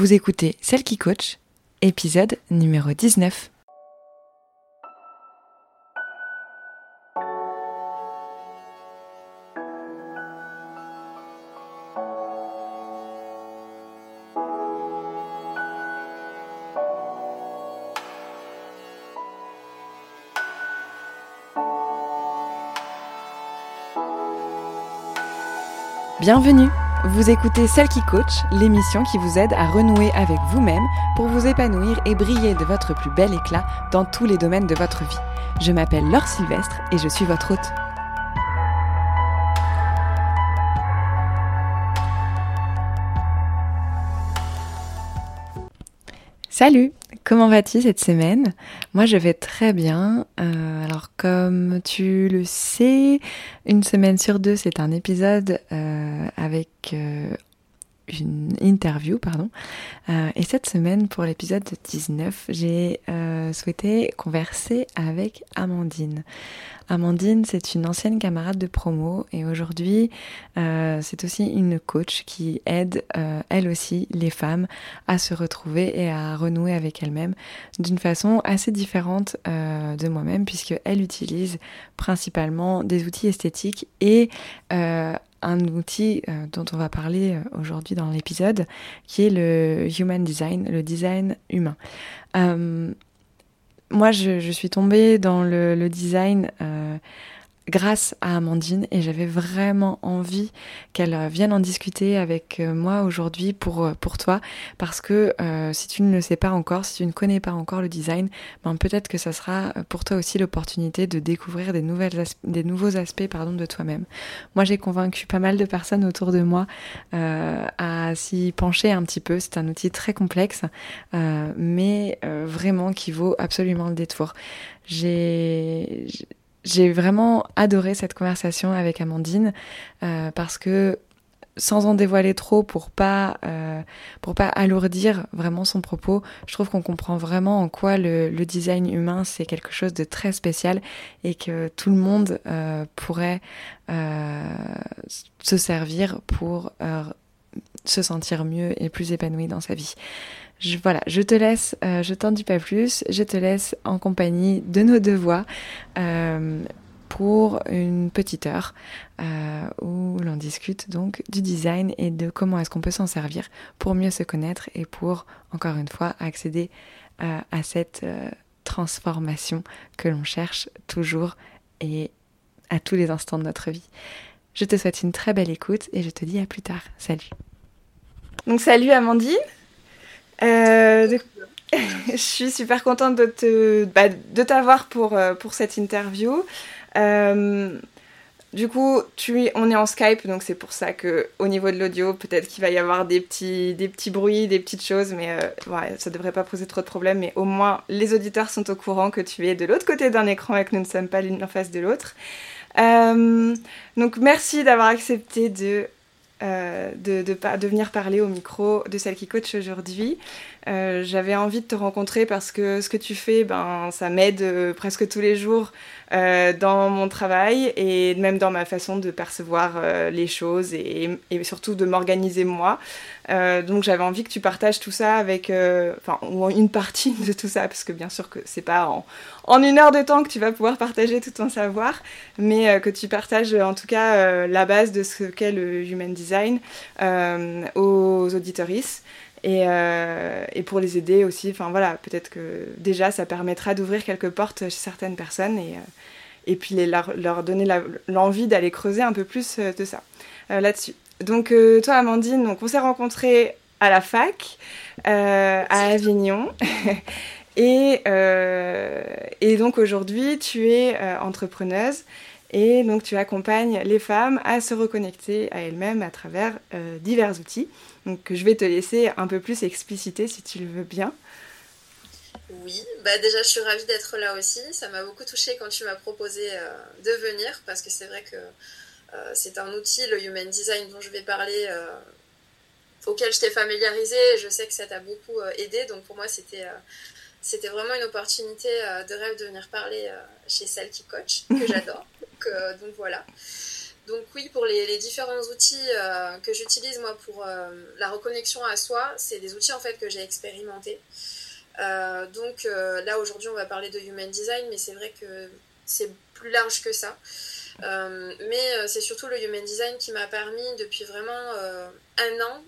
Vous écoutez Celle qui coach, épisode numéro 19. Bienvenue Vous écoutez Celle qui coach, l'émission qui vous aide à renouer avec vous-même pour vous épanouir et briller de votre plus bel éclat dans tous les domaines de votre vie. Je m'appelle Laure Sylvestre et je suis votre hôte. Salut Comment vas-tu cette semaine? Moi je vais très bien. Euh, alors comme tu le sais, une semaine sur deux c'est un épisode euh, avec euh, une interview, pardon. Euh, et cette semaine, pour l'épisode 19, j'ai euh, souhaité converser avec Amandine. Amandine, c'est une ancienne camarade de promo et aujourd'hui, euh, c'est aussi une coach qui aide, elle aussi, les femmes à se retrouver et à renouer avec elles-mêmes d'une façon assez différente de moi-même puisqu'elle utilise principalement des outils esthétiques et un outil euh, dont on va parler euh, aujourd'hui dans l'épisode, qui est le Human Design, le design humain. Euh, moi, je, suis tombée dans le, design grâce à Amandine et j'avais vraiment envie qu'elle euh, vienne en discuter avec euh, moi aujourd'hui pour, euh, pour toi parce que si tu ne le sais pas encore, si tu ne connais pas encore le design, ben peut-être que ça sera pour toi aussi l'opportunité de découvrir des, nouvelles des nouveaux aspects pardon, de toi-même. Moi j'ai convaincu pas mal de personnes autour de moi à s'y pencher un petit peu. C'est un outil très complexe mais vraiment qui vaut absolument le détour. J'ai j'ai vraiment adoré cette conversation avec Amandine euh, parce que sans en dévoiler trop pour pas euh, pour pas alourdir vraiment son propos, je trouve qu'on comprend vraiment en quoi le, design humain c'est quelque chose de très spécial et que tout le monde euh, pourrait se servir pour se sentir mieux et plus épanoui dans sa vie. Voilà, je te laisse, euh, je t'en dis pas plus, je te laisse en compagnie de nos deux voix euh, pour une petite heure euh, où l'on discute donc du design et de comment est-ce qu'on peut s'en servir pour mieux se connaître et pour, encore une fois, accéder à cette transformation que l'on cherche toujours et à tous les instants de notre vie. Je te souhaite une très belle écoute et je te dis à plus tard. Salut. Donc salut Amandine. Euh, je suis super contente de te, bah, de t'avoir pour, euh, pour cette interview. Euh, du coup, tu on est en Skype, donc c'est pour ça que au niveau de l'audio, peut-être qu'il va y avoir des petits, des petits bruits, des petites choses, mais ouais, ça devrait pas poser trop de problèmes. Mais au moins, les auditeurs sont au courant que tu es de l'autre côté d'un écran et que nous ne sommes pas l'une en face de l'autre. donc, merci d'avoir accepté de euh, de, de, de, venir parler au micro de celle qui coach aujourd'hui. Euh, j'avais envie de te rencontrer parce que ce que tu fais, ben, ça m'aide euh, presque tous les jours euh, dans mon travail et même dans ma façon de percevoir les choses et, surtout de m'organiser moi. Donc j'avais envie que tu partages tout ça avec, enfin, une partie de tout ça, parce que bien sûr que c'est pas en, une heure de temps que tu vas pouvoir partager tout ton savoir, mais que tu partages en tout cas la base de ce qu'est le Human Design aux auditoristes. Et, euh, et, pour les aider aussi, enfin voilà, peut-être que déjà ça permettra d'ouvrir quelques portes chez certaines personnes et, euh, et puis les, leur, leur, donner l'envie d'aller creuser un peu plus euh, de ça euh, là-dessus. Donc euh, toi Amandine, donc on s'est rencontrés à la fac à Avignon. Et, et donc aujourd'hui tu es entrepreneuse et donc tu accompagnes les femmes à se reconnecter à elles-mêmes à travers divers outils. Donc je vais te laisser un peu plus expliciter si tu le veux bien. Oui, bah déjà je suis ravie d'être là aussi. Ça m'a beaucoup touchée quand tu m'as proposé euh, de venir parce que c'est vrai que euh, c'est un outil, le Human Design dont je vais parler, euh, auquel je t'ai familiarisé. Je sais que ça t'a beaucoup euh, aidé, donc pour moi c'était c'était vraiment une opportunité de rêve de venir parler chez celle qui coach, que j'adore. donc, donc, voilà. Donc oui, pour les, différents outils que j'utilise moi pour la reconnexion à soi, c'est des outils en fait que j'ai expérimentés. donc là aujourd'hui on va parler de human design, mais c'est vrai que c'est plus large que ça. Euh, mais euh, c'est surtout le human design qui m'a permis depuis vraiment euh, un an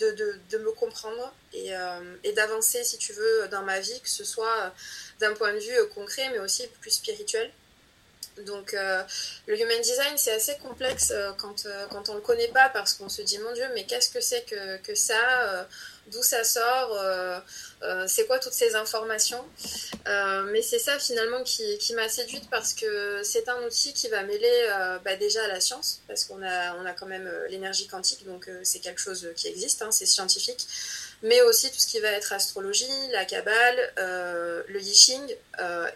de, me comprendre et, et d'avancer, si tu veux, dans ma vie, que ce soit d'un point de vue concret, mais aussi plus spirituel. Donc le human design, c'est assez complexe quand, quand on ne le connaît pas parce qu'on se dit, mon Dieu, mais qu'est-ce que c'est que, que ça d'où ça sort, euh, euh, c'est quoi toutes ces informations. Euh, mais c'est ça finalement qui, qui m'a séduite parce que c'est un outil qui va mêler bah, déjà à la science, parce qu'on a, on a quand même l'énergie quantique, donc c'est quelque chose qui existe, hein, c'est scientifique mais aussi tout ce qui va être astrologie, la Kabbale, le Yixing,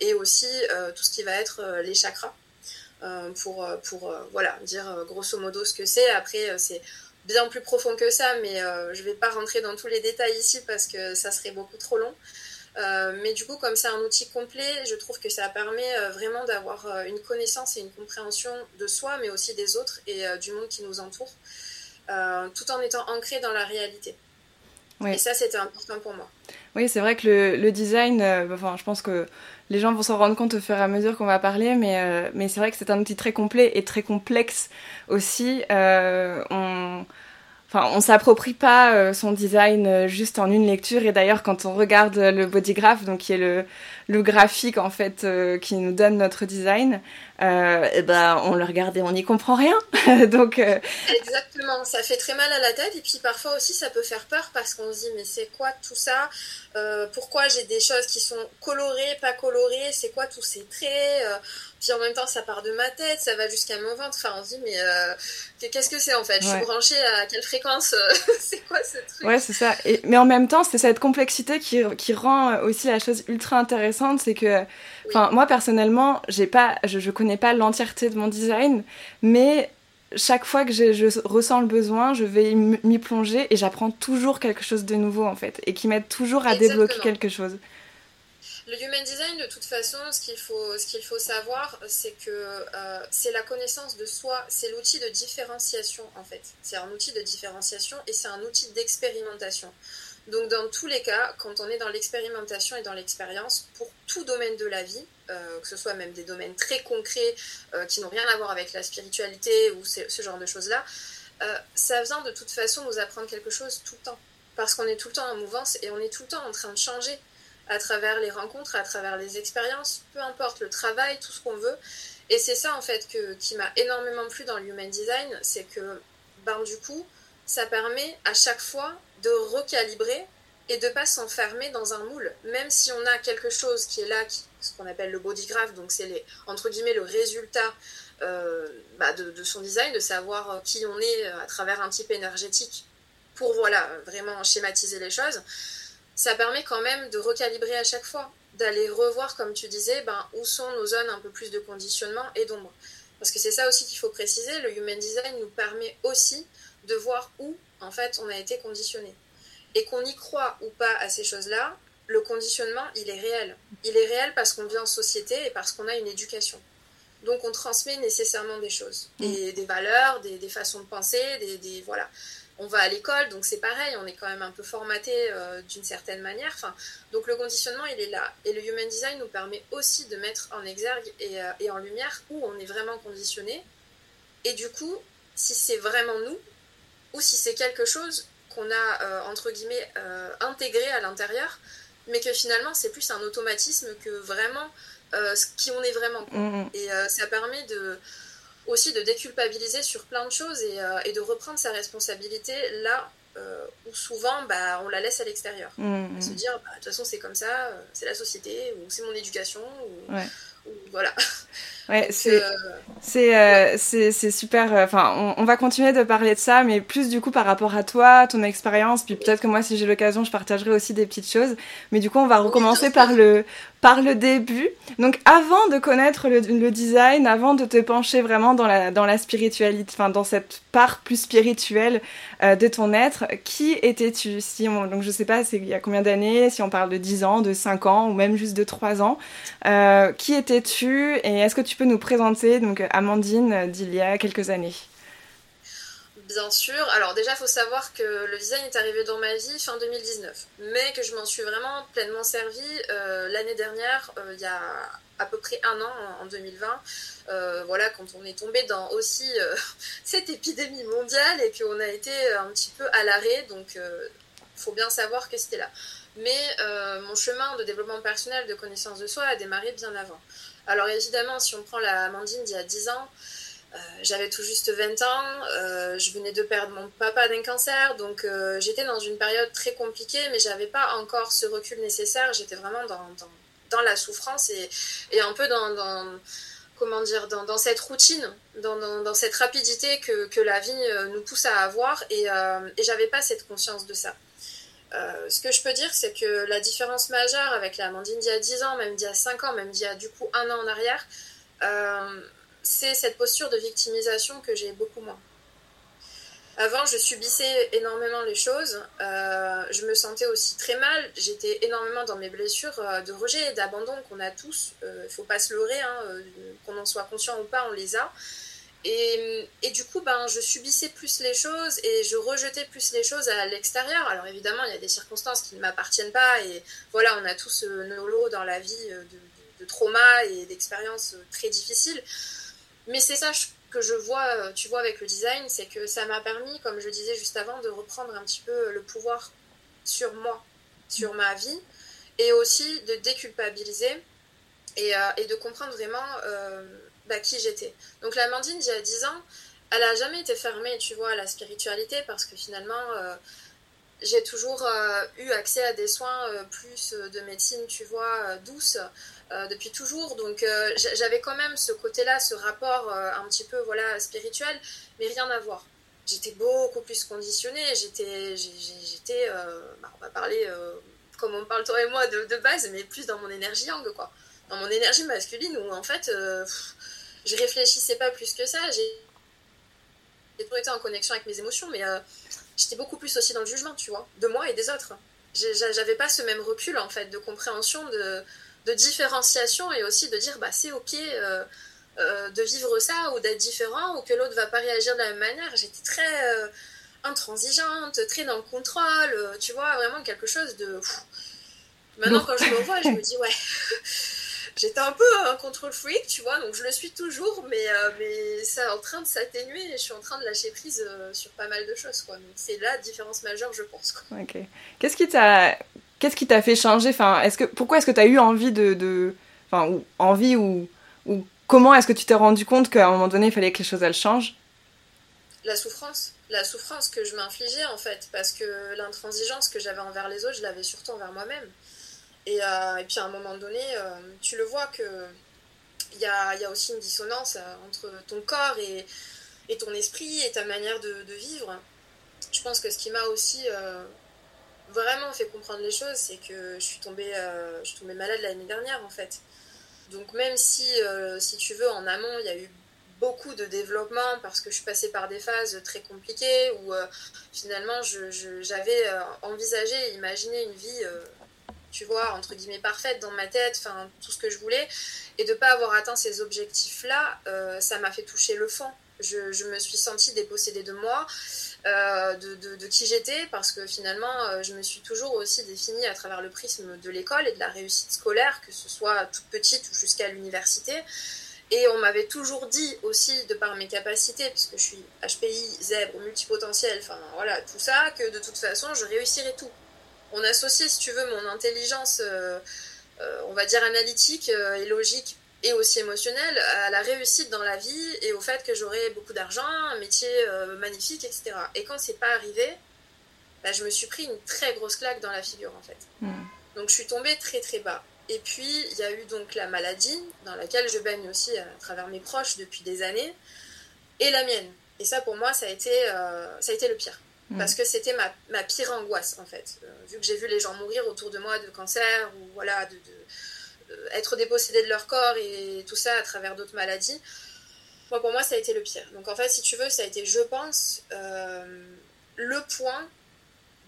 et aussi tout ce qui va être les chakras, pour, pour voilà, dire grosso modo ce que c'est. Après, c'est bien plus profond que ça, mais euh, je ne vais pas rentrer dans tous les détails ici parce que ça serait beaucoup trop long. Euh, mais du coup, comme c'est un outil complet, je trouve que ça permet euh, vraiment d'avoir une connaissance et une compréhension de soi, mais aussi des autres et du monde qui nous entoure, tout en étant ancré dans la réalité. Et ça, c'était important pour moi. Oui, c'est vrai que le, le design, enfin, je pense que les gens vont s'en rendre compte au fur et à mesure qu'on va parler, mais, mais c'est vrai que c'est un outil très complet et très complexe aussi. on Enfin, on s'approprie pas euh, son design euh, juste en une lecture. Et d'ailleurs, quand on regarde le bodygraph, donc qui est le, le graphique en fait euh, qui nous donne notre design, et eh ben on le regarde et on n'y comprend rien. donc exactement, ça fait très mal à la tête et puis parfois aussi ça peut faire peur parce qu'on se dit mais c'est quoi tout ça Pourquoi j'ai des choses qui sont colorées, pas colorées C'est quoi tous ces traits puis en même temps, ça part de ma tête, ça va jusqu'à mon ventre. Enfin, on se dit, mais euh, qu'est-ce que c'est en fait? Je suis branchée à quelle fréquence euh, C'est quoi ce truc? Ouais, c'est ça. Et, mais en même temps, c'est cette complexité qui, qui, rend aussi la chose ultra intéressante. C'est que, enfin, moi personnellement, j'ai pas, je, je connais pas l'entièreté de mon design, mais chaque fois que je, je, ressens le besoin, je vais m'y plonger et j'apprends toujours quelque chose de nouveau en fait, et qui m'aide toujours à débloquer quelque chose. Le human design, de toute façon, ce qu'il faut, ce qu'il faut savoir, c'est que euh, c'est la connaissance de soi, c'est l'outil de différenciation en fait. C'est un outil de différenciation et c'est un outil d'expérimentation. Donc dans tous les cas, quand on est dans l'expérimentation et dans l'expérience, pour tout domaine de la vie, euh, que ce soit même des domaines très concrets euh, qui n'ont rien à voir avec la spiritualité ou ce genre de choses-là, ça vient de toute façon nous apprendre quelque chose tout le temps. Parce qu'on est tout le temps en mouvance et on est tout le temps en train de changer à travers les rencontres, à travers les expériences, peu importe le travail, tout ce qu'on veut. Et c'est ça en fait que, qui m'a énormément plu dans le Human Design, c'est que ben, du coup, ça permet à chaque fois de recalibrer et de pas s'enfermer dans un moule. Même si on a quelque chose qui est là, ce qu'on appelle le body graph, donc c'est les, entre guillemets le résultat euh, bah, de, de, son design, de savoir qui on est à travers un type énergétique pour voilà vraiment schématiser les choses ça permet quand même de recalibrer à chaque fois, d'aller revoir, comme tu disais, ben, où sont nos zones un peu plus de conditionnement et d'ombre. Parce que c'est ça aussi qu'il faut préciser, le Human Design nous permet aussi de voir où, en fait, on a été conditionné. Et qu'on y croit ou pas à ces choses-là, le conditionnement, il est réel. Il est réel parce qu'on vit en société et parce qu'on a une éducation. Donc on transmet nécessairement des choses, des, mm. valeurs, des, façons de penser, des, des voilà on va à l'école, donc c'est pareil, on est quand même un peu formaté euh, d'une certaine manière. Enfin, donc le conditionnement, il est là. Et le Human Design nous permet aussi de mettre en exergue et, euh, en lumière où on est vraiment conditionné. Et du coup, si c'est vraiment nous, ou si c'est quelque chose qu'on a, euh, entre guillemets, intégré à l'intérieur, mais que finalement, c'est plus un automatisme que vraiment ce qui on est vraiment. Mmh, mmh. Et ça permet de aussi de déculpabiliser sur plein de choses et, euh, et de reprendre sa responsabilité là euh, où souvent bah, on la laisse à l'extérieur. Mmh, Se dire, bah, de toute façon c'est comme ça, euh, c'est la société, ou c'est mon éducation, ou, ou voilà. Ouais, c'est c'est c'est super. Enfin, on, on, va continuer de parler de ça, mais plus du coup par rapport à toi, ton expérience, puis peut-être que moi, si j'ai l'occasion, je partagerai aussi des petites choses. Mais du coup, on va recommencer par le par le début. Donc avant de connaître le, design, avant de te pencher vraiment dans la, dans la spiritualité, enfin dans cette part plus spirituelle euh, de ton être, qui étais-tu si Donc je sais pas, c'est il y a combien d'années, si on parle de 10 ans, de 5 ans ou même juste de 3 ans, euh, qui étais étais-tu et est-ce que tu peux nous présenter donc Amandine d'il y a quelques années Bien sûr. Alors déjà, il faut savoir que le design est arrivé dans ma vie fin 2019, mais que je m'en suis vraiment pleinement servie euh, l'année dernière, euh, il y a à peu près un an, en 2020. Euh, voilà, quand on est tombé dans aussi cette épidémie mondiale et qu'on a été un petit peu à l'arrêt, donc il faut bien savoir que c'était là. Mais mon chemin de développement personnel, de connaissance de soi a démarré bien avant. Alors évidemment, si on prend la Amandine d'il y a 10 ans, euh, j'avais tout juste 20 ans, euh, je venais de perdre mon papa d'un cancer, donc euh, j'étais dans une période très compliquée, mais j'avais pas encore ce recul nécessaire. J'étais vraiment dans, dans, la souffrance et, et un peu dans, comment dire, dans, dans, cette routine, dans, dans, cette rapidité que, que, la vie nous pousse à avoir, et, et j'avais pas cette conscience de ça. Ce que je peux dire, c'est que la différence majeure avec la Amandine d'il y a 10 ans, même d'il y a 5 ans, même d'il y a du coup un an en arrière, c'est cette posture de victimisation que j'ai beaucoup moins. Avant, je subissais énormément les choses. Euh, je me sentais aussi très mal. J'étais énormément dans mes blessures euh, de rejet et d'abandon qu'on a tous. Il euh, ne faut pas se leurrer, hein, qu'on en soit conscient ou pas, on les a. Et, du coup, ben, je subissais plus les choses et je rejetais plus les choses à l'extérieur. Alors évidemment, il y a des circonstances qui ne m'appartiennent pas. Et voilà, on a tous nos lots dans la vie de, de, de et d'expériences très difficiles. Mais c'est ça que je vois, euh, tu vois, avec le design, c'est que ça m'a permis, comme je disais juste avant, de reprendre un petit peu le pouvoir sur moi, sur ma vie, et aussi de déculpabiliser et, euh, de comprendre vraiment euh, bah, qui j'étais. Donc la Mandine, il y a 10 ans, elle a jamais été fermée, tu vois, à la spiritualité, parce que finalement, j'ai toujours eu accès à des soins plus de médecine, tu vois, douce. Euh, depuis toujours. Donc euh, j'avais quand même ce côté-là, ce rapport euh, un petit peu voilà spirituel, mais rien à voir. J'étais beaucoup plus conditionnée. J'étais, j'étais, bah, on va parler comme on parle toi et moi de, de, base, mais plus dans mon énergie yang quoi. Dans mon énergie masculine où en fait je réfléchissais pas plus que ça. J'ai toujours été en connexion avec mes émotions, mais j'étais beaucoup plus aussi dans le jugement, tu vois, de moi et des autres. J'avais pas ce même recul en fait de compréhension de de différenciation et aussi de dire bah c'est ok euh, euh, de vivre ça ou d'être différent ou que l'autre va pas réagir de la même manière. J'étais très euh, intransigeante, très dans le contrôle, tu vois, vraiment quelque chose de. Maintenant quand je me vois, je me dis ouais. J'étais un peu un contrôle freak, tu vois, donc je le suis toujours, mais, mais c'est en train de s'atténuer et je suis en train de lâcher prise sur pas mal de choses, quoi. Donc c'est la différence majeure, je pense. Quoi. Ok. Qu'est-ce qui t'a Qu'est-ce qui t'a fait changer? Enfin, est-ce que, Pourquoi est-ce que tu as eu envie de... de enfin, ou, envie ou, ou comment est-ce que tu t'es rendu compte qu'à un moment donné, il fallait que les choses elles changent? La souffrance. La souffrance que je m'infligeais en fait. Parce que l'intransigeance que j'avais envers les autres, je l'avais surtout envers moi-même. Et, euh, et, puis à un moment donné, euh, tu le vois que il y a, aussi une dissonance euh, entre ton corps et, ton esprit et ta manière de, vivre. Je pense que ce qui m'a aussi vraiment fait comprendre les choses, c'est que je suis tombée, malade l'année dernière en fait. Donc même si, si tu veux, en amont, il y a eu beaucoup de développement parce que je suis passée par des phases très compliquées où finalement j'avais envisagé et imaginé une vie, tu vois, entre guillemets parfaite dans ma tête, enfin tout ce que je voulais. Et de pas avoir atteint ces objectifs-là, ça m'a fait toucher le fond. Je, je, me suis sentie dépossédée de moi. Euh, de, qui j'étais parce que finalement euh, je me suis toujours aussi définie à travers le prisme de l'école et de la réussite scolaire, que ce soit toute petite ou jusqu'à l'université. Et on m'avait toujours dit aussi, de par mes capacités, puisque je suis HPI, zèbre, multipotentiel, enfin voilà, tout ça, que de toute façon je réussirais tout. On associe, si tu veux, mon intelligence, euh, on va dire analytique et logique et aussi émotionnel à la réussite dans la vie et au fait que j'aurais beaucoup d'argent, un métier euh, magnifique, etc. Et quand c'est pas arrivé, bah, je me suis pris une très grosse claque dans la figure en fait. Hmm. Donc je suis tombée très très bas. Et puis il y a eu donc la maladie dans laquelle je baigne aussi à travers mes proches depuis des années et la mienne. Et ça pour moi ça a été, euh, ça a été le pire. Hmm. Parce que c'était ma, pire angoisse en fait. Euh, vu que j'ai vu les gens mourir autour de moi de cancer ou voilà euh, être dépossédés de leur corps et tout ça à travers d'autres maladies. Moi, pour moi, ça a été le pire. Donc, en fait, si tu veux, ça a été, je pense, euh, le point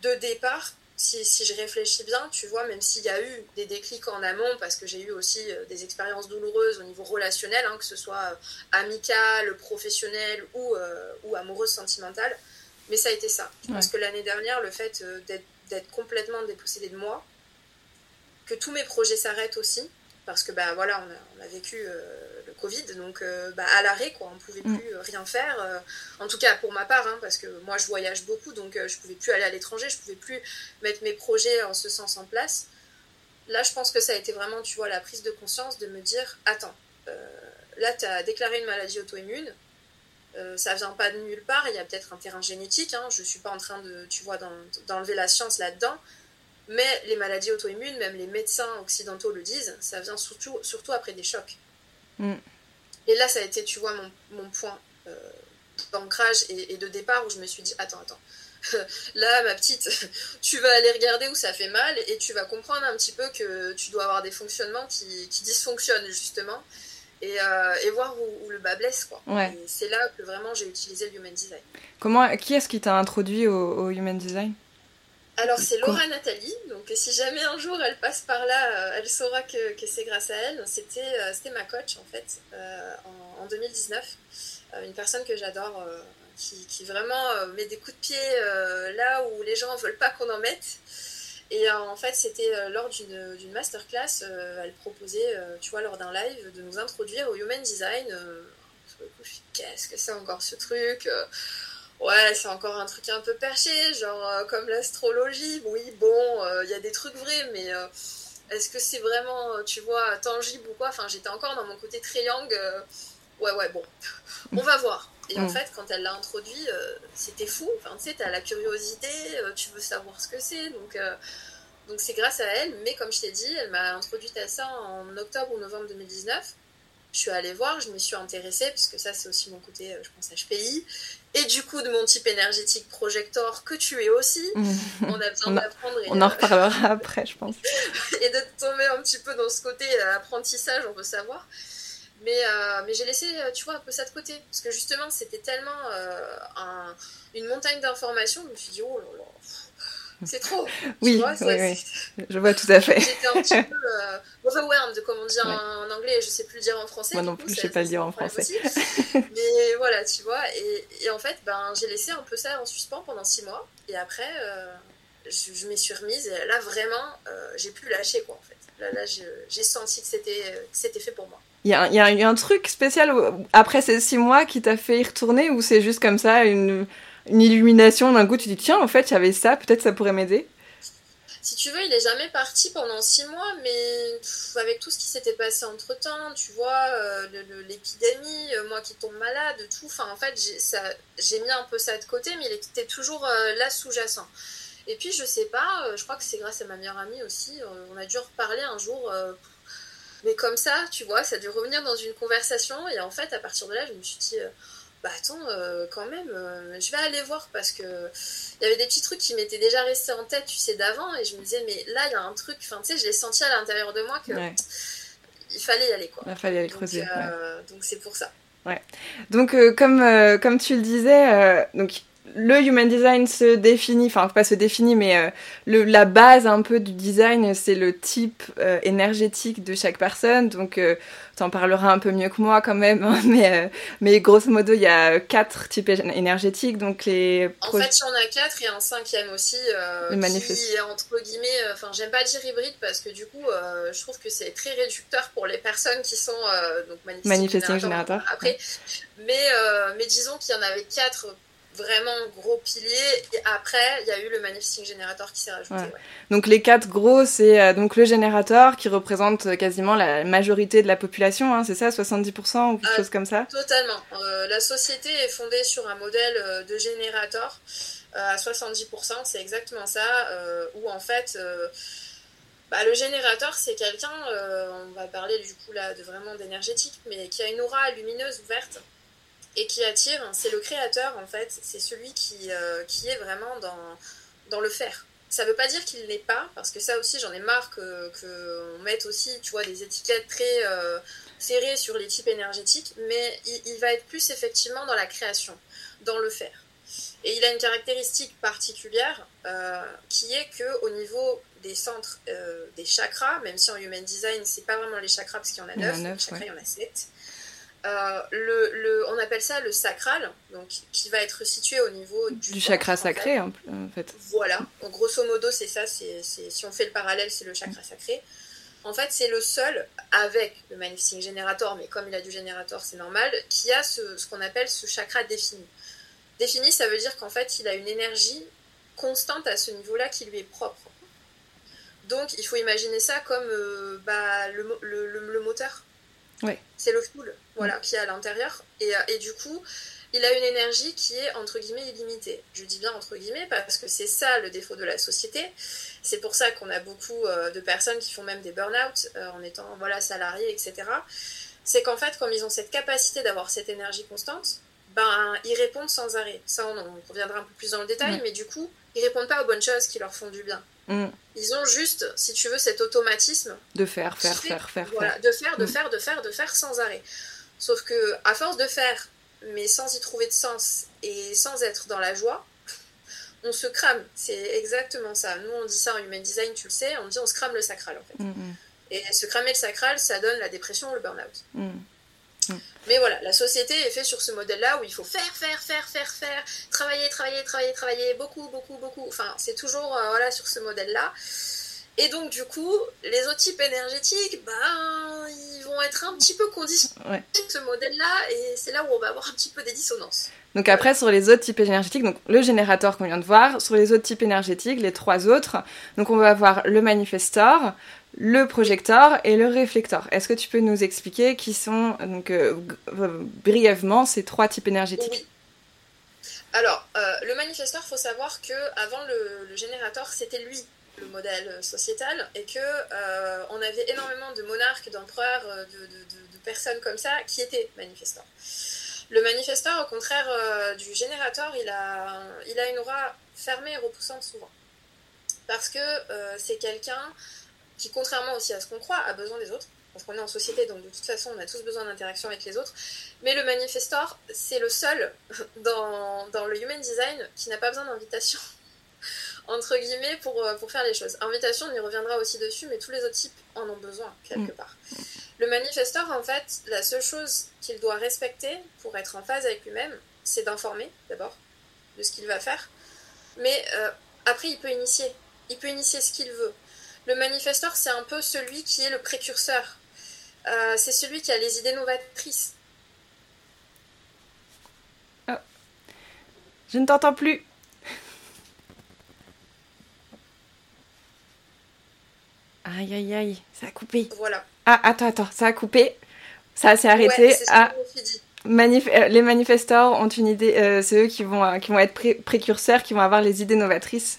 de départ si, si, je réfléchis bien, tu vois, même s'il y a eu des déclics en amont, parce que j'ai eu aussi des expériences douloureuses au niveau relationnel, hein, que ce soit amical, professionnel ou, ou amoureuse, sentimentale, mais ça a été ça. Parce que l'année dernière, le fait d'être complètement dépossédée de moi, que tous mes projets s'arrêtent aussi, parce que bah voilà, on a, on a vécu euh, le Covid, donc euh, bah, à l'arrêt quoi, on pouvait mm. plus rien faire. Euh, en tout cas pour ma part, hein, parce que moi je voyage beaucoup, donc je pouvais plus aller à l'étranger, je pouvais plus mettre mes projets en ce sens en place. Là, je pense que ça a été vraiment, tu vois, la prise de conscience de me dire, attends, là tu as déclaré une maladie auto-immune, ça vient pas de nulle part, il y a peut-être un terrain génétique, hein, je suis pas en train de, tu vois, d'enlever la science là-dedans, mais les maladies auto-immunes, même les médecins occidentaux le disent, ça vient surtout, surtout après des chocs. Mm. Et là, ça a été, tu vois, mon, mon point euh, d'ancrage et, de départ où je me suis dit, attends, attends. Là, ma petite, tu vas aller regarder où ça fait mal et tu vas comprendre un petit peu que tu dois avoir des fonctionnements qui, qui dysfonctionnent justement et, euh, et voir où, le bas blesse. Quoi. C'est là que vraiment j'ai utilisé le Human Design. Comment, qui est-ce qui t'a introduit au, au Human Design? Alors c'est Laura Nathalie, donc si jamais un jour elle passe par là, euh, elle saura que, que c'est grâce à elle. C'était euh, c'était ma coach en fait euh, en, en, 2019, une personne que j'adore, qui, qui, vraiment met des coups de pied là où les gens ne veulent pas qu'on en mette. Et en fait c'était lors d'une masterclass, elle proposait, tu vois, lors d'un live, de nous introduire au Human Design. Qu'est-ce que c'est encore ce truc Ouais, c'est encore un truc un peu perché, genre euh, comme l'astrologie. Oui, bon, il euh, y a des trucs vrais, mais euh, est-ce que c'est vraiment, tu vois, tangible ou quoi? Enfin, j'étais encore dans mon côté triangle. ouais, ouais, bon, on va voir. Et en mm. fait, quand elle l'a introduit, c'était fou. Enfin, tu sais, t'as la curiosité, tu veux savoir ce que c'est, donc. donc c'est grâce à elle, mais comme je t'ai dit, elle m'a introduite à ça en octobre ou novembre 2019 je suis allée voir, je me suis intéressée, parce que ça c'est aussi mon côté, je pense, HPI et du coup de mon type énergétique projector que tu es aussi. On a besoin d'apprendre. On en euh, reparlera après, je pense. et de tomber un petit peu dans ce côté euh, apprentissage, on veut savoir. Mais, euh, mais j'ai laissé, tu vois, un peu ça de côté. Parce que justement, c'était tellement une montagne d'informations, je me suis dit, oh là là, c'est trop. oui, vois, oui, oui, je vois tout à fait. J'étais un petit peu euh, overwhelmed, comme on dit en, anglais, je sais plus le dire en français. Moi non plus, je sais pas le dire en français. Mais voilà, tu vois, et, et en fait, ben, j'ai laissé un peu ça en suspens pendant six mois, et après, euh, je, je m'y suis remise, et là, vraiment, euh, j'ai pu lâcher, quoi, en fait. Là, là j'ai senti que c'était fait pour moi. Il y, a, il y a un truc spécial après ces six mois qui t'a fait y retourner, ou c'est juste comme ça, une une illumination d'un coup, tu dis tiens, en fait, il y avait ça, peut-être ça pourrait m'aider? Si tu veux, il est jamais parti pendant six mois, mais avec tout ce qui s'était passé entre temps, tu vois, euh, l'épidémie, euh, moi qui tombe malade, tout, enfin, en fait, j'ai mis un peu ça de côté, mais il était toujours euh, là sous-jacent. Et puis, je sais pas, je crois que c'est grâce à ma meilleure amie aussi, on a dû reparler un jour. mais comme ça, tu vois, ça a dû revenir dans une conversation. Et en fait, à partir de là, je me suis dit, bah attends, euh, quand même, euh, je vais aller voir parce que il y avait des petits trucs qui m'étaient déjà restés en tête, tu sais, d'avant, et je me disais, mais là, il y a un truc, enfin, tu sais, je l'ai senti à l'intérieur de moi que il fallait y aller, quoi. Il fallait aller creuser. Euh, donc c'est pour ça. Ouais. Donc, comme, comme tu le disais, donc le human design se définit, enfin pas se définit, mais euh, le, la base un peu du design, c'est le type euh, énergétique de chaque personne. Donc euh, tu en parleras un peu mieux que moi quand même, hein, mais, mais grosso modo il y a quatre types énergétiques. Donc les en fait il y en a quatre et un cinquième aussi qui est entre guillemets, enfin j'aime pas dire hybride parce que du coup je trouve que c'est très réducteur pour les personnes qui sont donc manifesting, générateurs. Après, mais mais disons qu'il y en avait quatre vraiment gros piliers. Et après, il y a eu le Manifesting Generator qui s'est rajouté. Donc les quatre gros, c'est euh, donc le générateur qui représente quasiment la majorité de la population, hein, c'est ça, 70% ou quelque ah, chose comme ça? Totalement. Euh, la société est fondée sur un modèle euh, de générateur à 70%, c'est exactement ça, où en fait... Bah, le générateur, c'est quelqu'un, on va parler du coup là de vraiment d'énergétique, mais qui a une aura lumineuse ouverte et qui attire, c'est le créateur en fait, c'est celui qui, euh, qui est vraiment dans, dans le faire. Ça ne veut pas dire qu'il n'est pas, parce que ça aussi j'en ai marre qu'on que mette aussi, tu vois, des étiquettes très euh, serrées sur les types énergétiques, mais il, va être plus effectivement dans la création, dans le faire. Et il a une caractéristique particulière qui est que au niveau des centres des chakras, même si en Human Design, c'est pas vraiment les chakras parce qu'il y en a neuf, chakras, il y en a sept. Euh, le, on appelle ça le sacral, donc qui va être situé au niveau du, chakra sacré en fait. Voilà, donc, grosso modo c'est ça, c'est, si on fait le parallèle c'est le chakra sacré. En fait c'est le seul avec le Manifesting Generator, mais comme il a du générateur c'est normal, qui a ce, ce qu'on appelle ce chakra défini. Défini ça veut dire qu'en fait il a une énergie constante à ce niveau-là qui lui est propre. Donc il faut imaginer ça comme euh, bah, le, le moteur c'est le full voilà, qui est à l'intérieur. Et, euh, et, du coup, il a une énergie qui est entre guillemets illimitée. Je dis bien entre guillemets parce que c'est ça le défaut de la société. C'est pour ça qu'on a beaucoup euh, de personnes qui font même des burn-out euh, en étant voilà, salariés, etc. C'est qu'en fait, comme ils ont cette capacité d'avoir cette énergie constante, ben, ils répondent sans arrêt. Ça, on, reviendra un peu plus dans le détail, mais du coup, ils répondent pas aux bonnes choses qui leur font du bien. Mm. Ils ont juste, si tu veux, cet automatisme. De faire, faire, faire, faire. Voilà, de faire, de mm. faire, de faire, de faire sans arrêt. Sauf que, à force de faire, mais sans y trouver de sens et sans être dans la joie, on se crame. C'est exactement ça. Nous, on dit ça en human design, tu le sais, on dit on se crame le sacral en fait. Mm, et se cramer le sacral, ça donne la dépression ou le burn-out. Mais voilà, la société est faite sur ce modèle-là où il faut faire, faire, faire, faire, faire, travailler, travailler, travailler, travailler, beaucoup, beaucoup, beaucoup. Enfin, c'est toujours euh, voilà, sur ce modèle-là. Et donc, du coup, les autres types énergétiques, ben, ils vont être un petit peu conditionnés ce modèle-là, et c'est là où on va avoir un petit peu des dissonances. Donc après, sur les autres types énergétiques, donc le générateur qu'on vient de voir, sur les autres types énergétiques, les trois autres, donc on va avoir le manifestor, le projecteur et le réflecteur. Est-ce que tu peux nous expliquer qui sont donc euh, brièvement ces trois types énergétiques? Alors, euh, le manifesteur, il faut savoir que avant le, générateur, c'était lui le modèle sociétal et que euh, on avait énormément de monarques, d'empereurs, de, personnes comme ça qui étaient manifestants. Le manifesteur, au contraire du générateur, il a, il a une aura fermée et repoussante souvent. Parce que c'est quelqu'un qui, contrairement aussi à ce qu'on croit, a besoin des autres. Parce qu'on est en société, donc de toute façon, on a tous besoin d'interaction avec les autres. Mais le manifestor, c'est le seul dans, le human design qui n'a pas besoin d'invitation, entre guillemets, pour, euh, pour faire les choses. Invitation, on y reviendra aussi dessus, mais tous les autres types en ont besoin, quelque mm. part. Le manifestor, en fait, la seule chose qu'il doit respecter pour être en phase avec lui-même, c'est d'informer, d'abord, de ce qu'il va faire. Mais euh, après, il peut initier. Il peut initier ce qu'il veut. Le manifesteur, c'est un peu celui qui est le précurseur. Euh, c'est celui qui a les idées novatrices. Oh. Je ne t'entends plus. Aïe, aïe, aïe, ça a coupé. Voilà. Ah, attends, attends, ça a coupé. Ça s'est arrêté. ah, euh, les manifestants ont une idée, euh, c'est eux qui vont, qui vont être précurseurs, qui vont avoir les idées novatrices.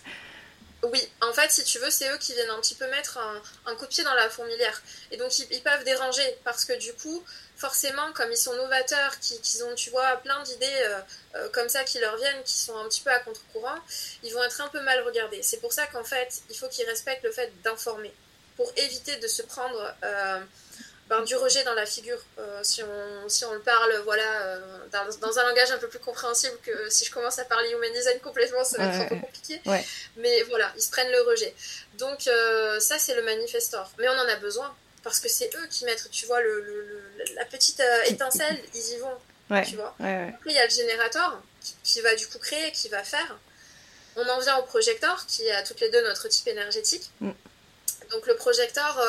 Oui, en fait, si tu veux, c'est eux qui viennent un petit peu mettre un, un coup de pied dans la fourmilière. Et donc, ils, peuvent déranger parce que du coup, forcément, comme ils sont novateurs, qu'ils ont, tu vois, plein d'idées euh, euh, comme ça qui leur viennent, qui sont un petit peu à contre-courant, ils vont être un peu mal regardés. C'est pour ça qu'en fait, il faut qu'ils respectent le fait d'informer pour éviter de se prendre. Euh, ben, du rejet dans la figure. Euh, si, on, si on le parle voilà, euh, dans, dans, un langage un peu plus compréhensible que si je commence à parler human design complètement, ça va être un peu compliqué. Mais voilà, ils se prennent le rejet. Donc ça, c'est le manifestor. Mais on en a besoin parce que c'est eux qui mettent, tu vois, le, la petite étincelle, ils y vont. tu vois. Après, il y a le générateur qui, va du coup créer, qui va faire. On en vient au projecteur qui a toutes les deux notre type énergétique. Mm. Donc le projecteur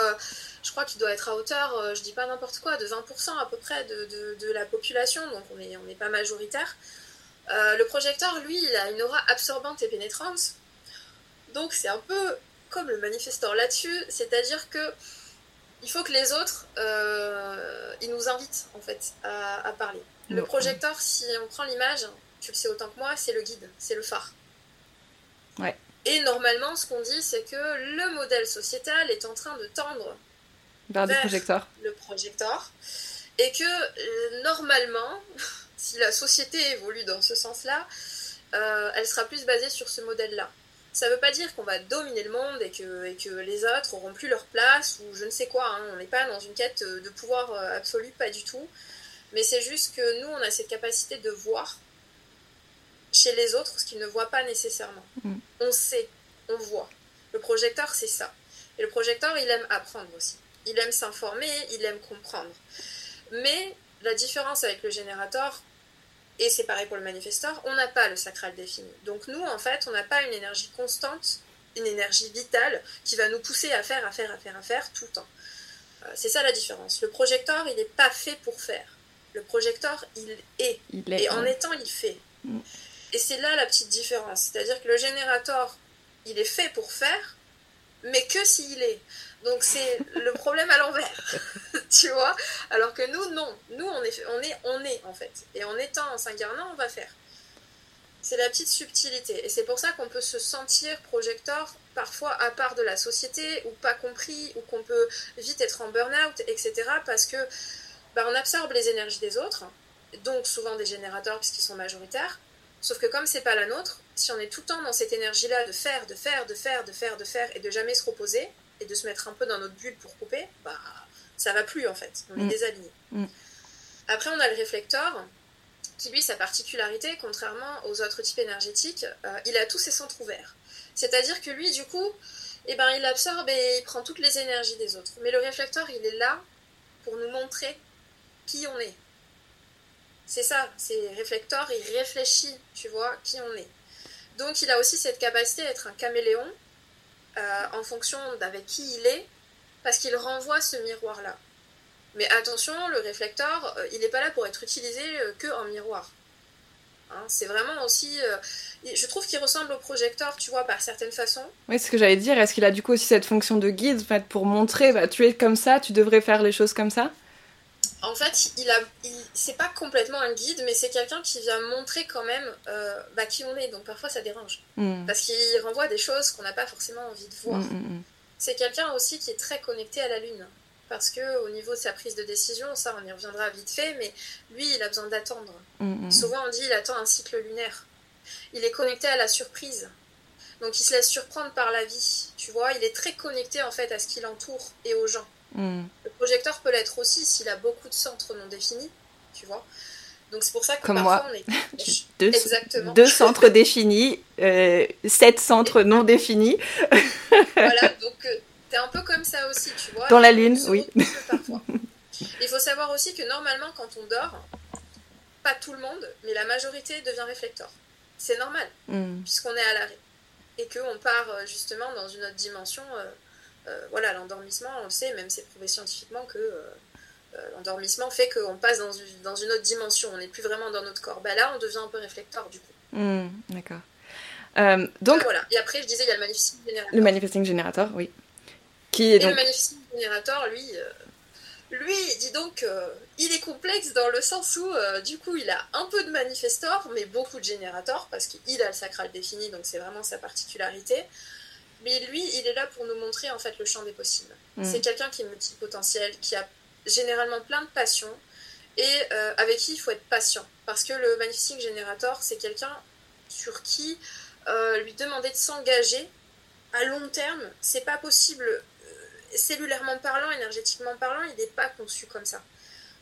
je crois qu'il doit être à hauteur, euh, je dis pas n'importe quoi, de 20% à peu près de, de, la population, donc on n'est on est pas majoritaire. Euh, le projecteur, lui, il a une aura absorbante et pénétrante. Donc c'est un peu comme le manifesteur là-dessus, c'est-à-dire que il faut que les autres, euh, ils nous invitent en fait à, parler. Le projecteur, si on prend l'image, tu le sais autant que moi, c'est le guide, c'est le phare. Ouais. Et normalement, ce qu'on dit, c'est que le modèle sociétal est en train de tendre vers, le projecteur. Et que euh, normalement, si la société évolue dans ce sens-là, euh, elle sera plus basée sur ce modèle-là. Ça ne veut pas dire qu'on va dominer le monde et que, et que les autres auront plus leur place ou je ne sais quoi. Hein. On n'est pas dans une quête de pouvoir euh, absolu, pas du tout. Mais c'est juste que nous, on a cette capacité de voir chez les autres ce qu'ils ne voient pas nécessairement. Mm. On sait, on voit. Le projecteur, c'est ça. Et le projecteur, il aime apprendre aussi. Il aime s'informer, il aime comprendre. Mais la différence avec le générateur, et c'est pareil pour le manifesteur, on n'a pas le sacral défini. Donc nous, en fait, on n'a pas une énergie constante, une énergie vitale qui va nous pousser à faire, à faire, à faire, à faire tout le temps. Euh, c'est ça la différence. Le projecteur, il n'est pas fait pour faire. Le projecteur, il est. Il est Et en étant, il fait. Mm. Et c'est là la petite différence. C'est-à-dire que le générateur, il est fait pour faire, mais que s'il est. Donc c'est le problème à l'envers. tu vois Alors que nous, non. Nous, on est, on est, on est en fait. Et en étant, en s'incarnant, on va faire. C'est la petite subtilité. Et c'est pour ça qu'on peut se sentir projecteur parfois à part de la société, ou pas compris, ou qu'on peut vite être en burn-out, etc. Parce que bah, on absorbe les énergies des autres, donc souvent des générateurs puisqu'ils sont majoritaires. Sauf que comme c'est pas la nôtre, si on est tout le temps dans cette énergie-là de faire, de faire, de faire, de faire, de faire, et de jamais se reposer, et de se mettre un peu dans notre bulle pour couper, bah ça va plus en fait. On est Mm. désaligné. Mm. Après, on a le réflecteur, qui lui, sa particularité, contrairement aux autres types énergétiques, euh, il a tous ses centres ouverts. C'est-à-dire que lui, du coup, eh ben, il absorbe et il prend toutes les énergies des autres. Mais le réflecteur, il est là pour nous montrer qui on est. C'est ça, c'est réflecteur, il réfléchit, tu vois, qui on est. Donc il a aussi cette capacité d'être un caméléon euh, en fonction d'avec qui il est, parce qu'il renvoie ce miroir-là. Mais attention, le réflecteur, euh, il n'est pas là pour être utilisé euh, que en miroir. Hein, c'est vraiment aussi... euh, je trouve qu'il ressemble au projecteur, tu vois, par certaines façons. Oui, c'est ce que j'allais dire. Est-ce qu'il a du coup aussi cette fonction de guide en fait, pour montrer, bah, tu es comme ça, tu devrais faire les choses comme ça? En fait, il a, il, c'est pas complètement un guide, mais c'est quelqu'un qui vient montrer quand même euh, bah, qui on est. Donc parfois ça dérange. Mm. Parce qu'il renvoie des choses qu'on n'a pas forcément envie de voir. Mm, mm. C'est quelqu'un aussi qui est très connecté à la Lune. Parce que au niveau de sa prise de décision, ça on y reviendra vite fait, mais lui il a besoin d'attendre. Souvent on dit il attend un cycle lunaire. Il est connecté à la surprise. Donc il se laisse surprendre par la vie. Tu vois, il est très connecté en fait à ce qui l'entoure et aux gens. Mm. Le projecteur peut l'être aussi s'il a beaucoup de centres non définis, tu vois. Donc c'est pour ça que Comme parfois moi. on est Deux, Exactement. deux centres définis, euh, sept centres non définis. voilà, donc euh, t'es un peu comme ça aussi, tu vois. Dans la lune, oui. parfois. Il faut savoir aussi que normalement quand on dort, pas tout le monde, mais la majorité devient réflecteur. C'est normal, Mm. puisqu'on est à l'arrêt. Et qu'on part euh, justement dans une autre dimension. euh, voilà, l'endormissement, on le sait, même c'est prouvé scientifiquement que euh, euh, l'endormissement fait qu'on passe dans une, dans une autre dimension. On n'est plus vraiment dans notre corps. Bah là, on devient un peu réflecteur du coup. Mm. D'accord. Euh, donc, voilà. Et après, je disais, il y a le Magnificent Generator. le manifesting generator, oui. Qui est Et donc. le Magnificent Generator, lui, euh, lui, dis donc, euh, il est complexe dans le sens où, euh, du coup, il a un peu de manifestor, mais beaucoup de générateurs, parce qu'il a le sacral défini, donc c'est vraiment sa particularité. Mais lui, il est là pour nous montrer, en fait, le champ des possibles. Mm. C'est quelqu'un qui est multipotentiel, qui a généralement plein de passions, et euh, avec qui il faut être patient. Parce que le Magnificent Generator, c'est quelqu'un sur qui euh, lui demander de s'engager à long terme, c'est pas possible. Euh, cellulairement parlant, énergétiquement parlant, il n'est pas conçu comme ça.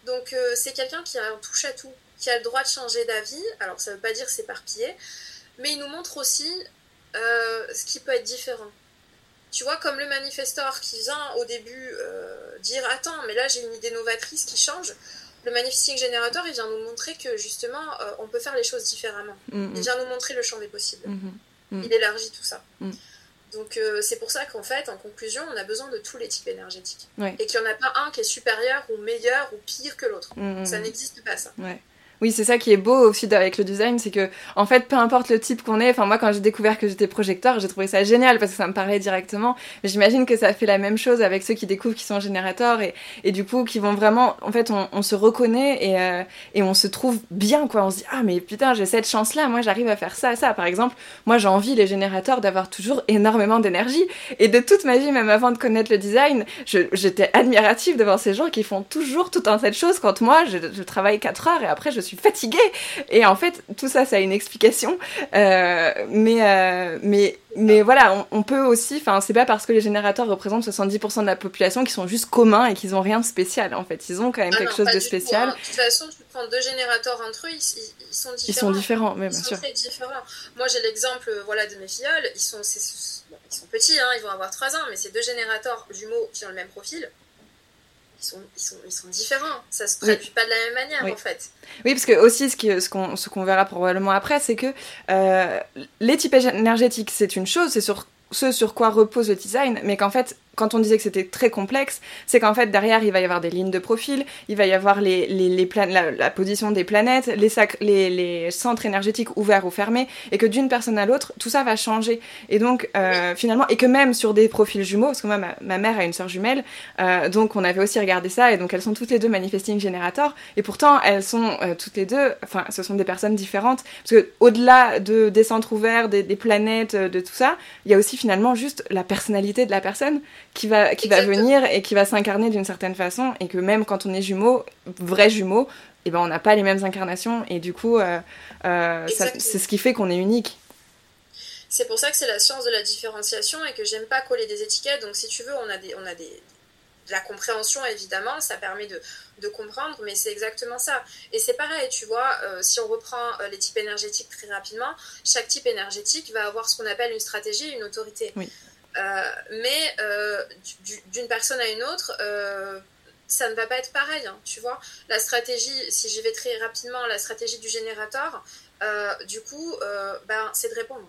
Donc c'est quelqu'un qui a un touche à tout, qui a le droit de changer d'avis. Alors ça veut pas dire s'éparpiller, mais il nous montre aussi euh, ce qui peut être différent. Tu vois, comme le manifestor qui vient au début euh, dire Attends, mais là j'ai une idée novatrice qui change. Le Manifesting Generator, il vient nous montrer que justement, euh, on peut faire les choses différemment. Mm, Il mm. vient nous montrer le champ des possibles. Mm. Il élargit tout ça. Mm. Donc euh, c'est pour ça qu'en fait, en conclusion, on a besoin de tous les types énergétiques. Ouais. Et qu'il n'y en a pas un qui est supérieur ou meilleur ou pire que l'autre. Ça n'existe pas ça. Ouais. Oui, c'est ça qui est beau aussi avec le design, c'est que en fait, peu importe le type qu'on est, enfin moi quand j'ai découvert que j'étais projecteur, j'ai trouvé ça génial parce que ça me parlait directement. Mais J'imagine que ça fait la même chose avec ceux qui découvrent qui sont générateurs et, et du coup qui vont vraiment, en fait, on, se reconnaît et, euh, et on se trouve bien quoi. On se dit ah mais putain j'ai cette chance là, moi j'arrive à faire ça ça. Par exemple, moi j'ai envie les générateurs d'avoir toujours énormément d'énergie et de toute ma vie, même avant de connaître le design, j'étais admirative devant ces gens qui font toujours tout un tas de choses quand moi je, je travaille 4 heures et après je suis suis fatiguée. Et en fait, tout ça, ça a une explication. Euh, mais, euh, mais, mais voilà, on, peut aussi, enfin, c'est pas parce que les générateurs représentent 70% de la population qu'ils sont juste communs et qu'ils ont rien de spécial. En fait, ils ont quand même ah quelque chose de spécial. Hein. De toute façon, tu prends deux générateurs entre eux, ils, sont différents. Ils sont différents, mais bien ils sûr. Sont très différents. Moi, j'ai l'exemple, voilà, de mes filleuls. Ils sont, ils sont petits, hein, ils vont avoir 3 ans, mais c'est deux générateurs jumeaux qui ont le même profil ils sont, ils sont, ils sont différents. Ça se traduit pas de la même manière, en fait. Oui, parce que aussi, ce qu'on ce qu'on verra probablement après, c'est que euh, les types énergétiques, c'est une chose, c'est sur ce sur quoi repose le design, mais qu'en fait, quand on disait que c'était très complexe, c'est qu'en fait, derrière, il va y avoir des lignes de profil, il va y avoir la, position des planètes, les, centres énergétiques ouverts ou fermés, et que d'une personne à l'autre, tout ça va changer. Et donc, euh, finalement, et que même sur des profils jumeaux, parce que moi, ma, mère a une sœur jumelle, euh, donc on avait aussi regardé ça, et donc elles sont toutes les deux manifesting generators, et pourtant, elles sont euh, toutes les deux, enfin, ce sont des personnes différentes, parce que au-delà de, des centres ouverts, des planètes, de tout ça, il y a aussi finalement juste la personnalité de la personne qui va, qui va venir et qui va s'incarner d'une certaine façon, et que même quand on est jumeaux, vrais jumeaux, eh ben on n'a pas les mêmes incarnations, et du coup, euh, euh, c'est ce qui fait qu'on est unique. C'est pour ça que c'est la science de la différenciation et que j'aime pas coller des étiquettes. Donc, si tu veux, on a, des, on a des, de la compréhension évidemment, ça permet de, de comprendre, mais c'est exactement ça. Et c'est pareil, tu vois, euh, si on reprend les types énergétiques très rapidement, chaque type énergétique va avoir ce qu'on appelle une stratégie, une autorité. Oui. Euh, mais euh, d'une personne à une autre, euh, ça ne va pas être pareil, hein, tu vois. La stratégie, si j'y vais très rapidement, la stratégie du générateur, du coup, ben, c'est de répondre.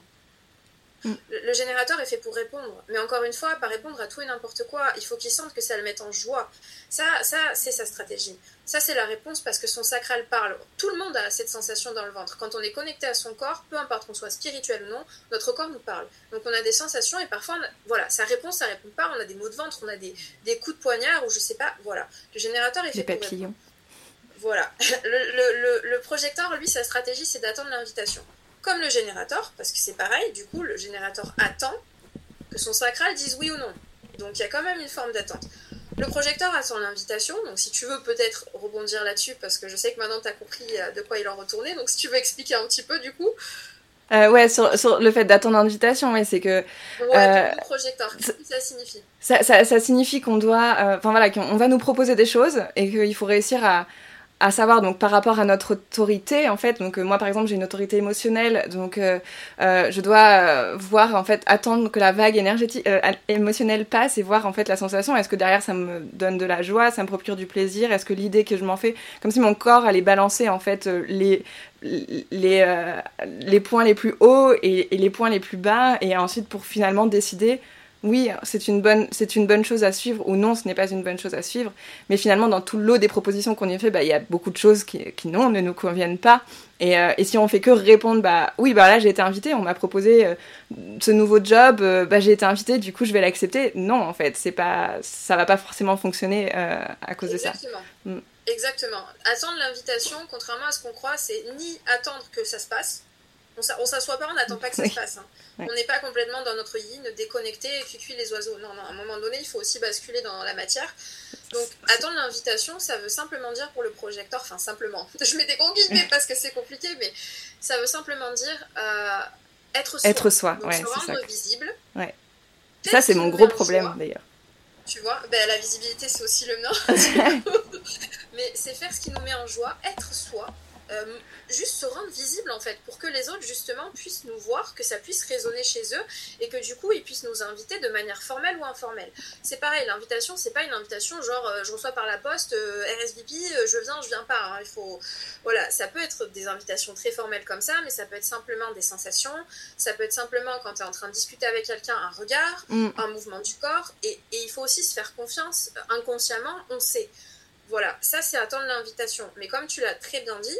Mm. Le, générateur est fait pour répondre, mais encore une fois, pas répondre à tout et n'importe quoi. Il faut qu'il sente que ça le mette en joie. Ça, ça c'est sa stratégie. Ça, c'est la réponse parce que son sacral parle. Tout le monde a cette sensation dans le ventre. Quand on est connecté à son corps, peu importe qu'on soit spirituel ou non, notre corps nous parle. Donc on a des sensations et parfois, voilà, sa réponse, ça répond pas. On a des maux de ventre, on a des, coups de poignard ou je sais pas. Voilà. Le générateur est fait pour papillons. Voilà. le projecteur, lui, sa stratégie, c'est d'attendre l'invitation comme le générateur, parce que c'est pareil, du coup, le générateur attend que son sacral dise oui ou non. Donc il y a quand même une forme d'attente. Le projecteur attend l'invitation, donc si tu veux peut-être rebondir là-dessus, parce que je sais que maintenant tu as compris euh, de quoi il en retournait, donc si tu veux expliquer un petit peu du coup. Euh, ouais, sur, sur, le fait d'attendre l'invitation, ouais, c'est que. Ouais, euh, projecteur, qu'est-ce que ça signifie? ça, ça, ça, signifie qu'on doit. Euh, enfin voilà, qu'on va nous proposer des choses et qu'il faut réussir à, à savoir donc par rapport à notre autorité en fait. Donc euh, moi par exemple j'ai une autorité émotionnelle donc euh, euh, je dois voir en fait attendre que la vague énergétique émotionnelle passe et voir en fait la sensation. Est-ce que derrière ça me donne de la joie ça me procure du plaisir? Est-ce que l'idée que je m'en fais comme si mon corps allait balancer en fait les les, les points les plus hauts et, et les points les plus bas et ensuite pour finalement décider oui, c'est une, bonne, c'est une bonne chose à suivre ou non, ce n'est pas une bonne chose à suivre. Mais finalement, dans tout lot des propositions qu'on y fait, bah, il y a beaucoup de choses qui, qui non, ne nous conviennent pas. Et, euh, et, si on fait que répondre, bah oui, bah là j'ai été invitée, on m'a proposé euh, ce nouveau job, euh, bah j'ai été invitée, du coup je vais l'accepter. Non, en fait, c'est pas, ça va pas forcément fonctionner à cause de ça. Mm. Exactement. Attendre l'invitation, contrairement à ce qu'on croit, c'est ni attendre que ça se passe, on s'assoit pas, on n'attend pas que ça se passe. Hein. On n'est pas complètement dans notre yin, déconnecté et cuit les oiseaux. Non, non, à un moment donné, il faut aussi basculer dans la matière. Donc, attendre l'invitation, ça veut simplement dire pour le projecteur, enfin simplement, je mets des gros guillemets parce que c'est compliqué, mais ça veut simplement dire euh, être soi. Être soi, Donc, se rendre visible. Ouais. Ça, c'est mon gros problème d'ailleurs. Tu vois, ben, la visibilité, c'est aussi le mien. mais c'est faire ce qui nous met en joie, être soi, euh, juste se rendre visible en fait, pour que les autres justement puissent nous voir, que ça puisse résonner chez eux et que du coup ils puissent nous inviter de manière formelle ou informelle. C'est pareil, l'invitation c'est pas une invitation genre euh, je reçois par la poste euh, RSVP, je viens, je viens pas. Hein. il faut, voilà, ça peut être des invitations très formelles comme ça, mais ça peut être simplement des sensations, ça peut être simplement quand tu es en train de discuter avec quelqu'un un regard, mm. un mouvement du corps et, et il faut aussi se faire confiance inconsciemment, on sait. Voilà, ça c'est attendre l'invitation. Mais comme tu l'as très bien dit,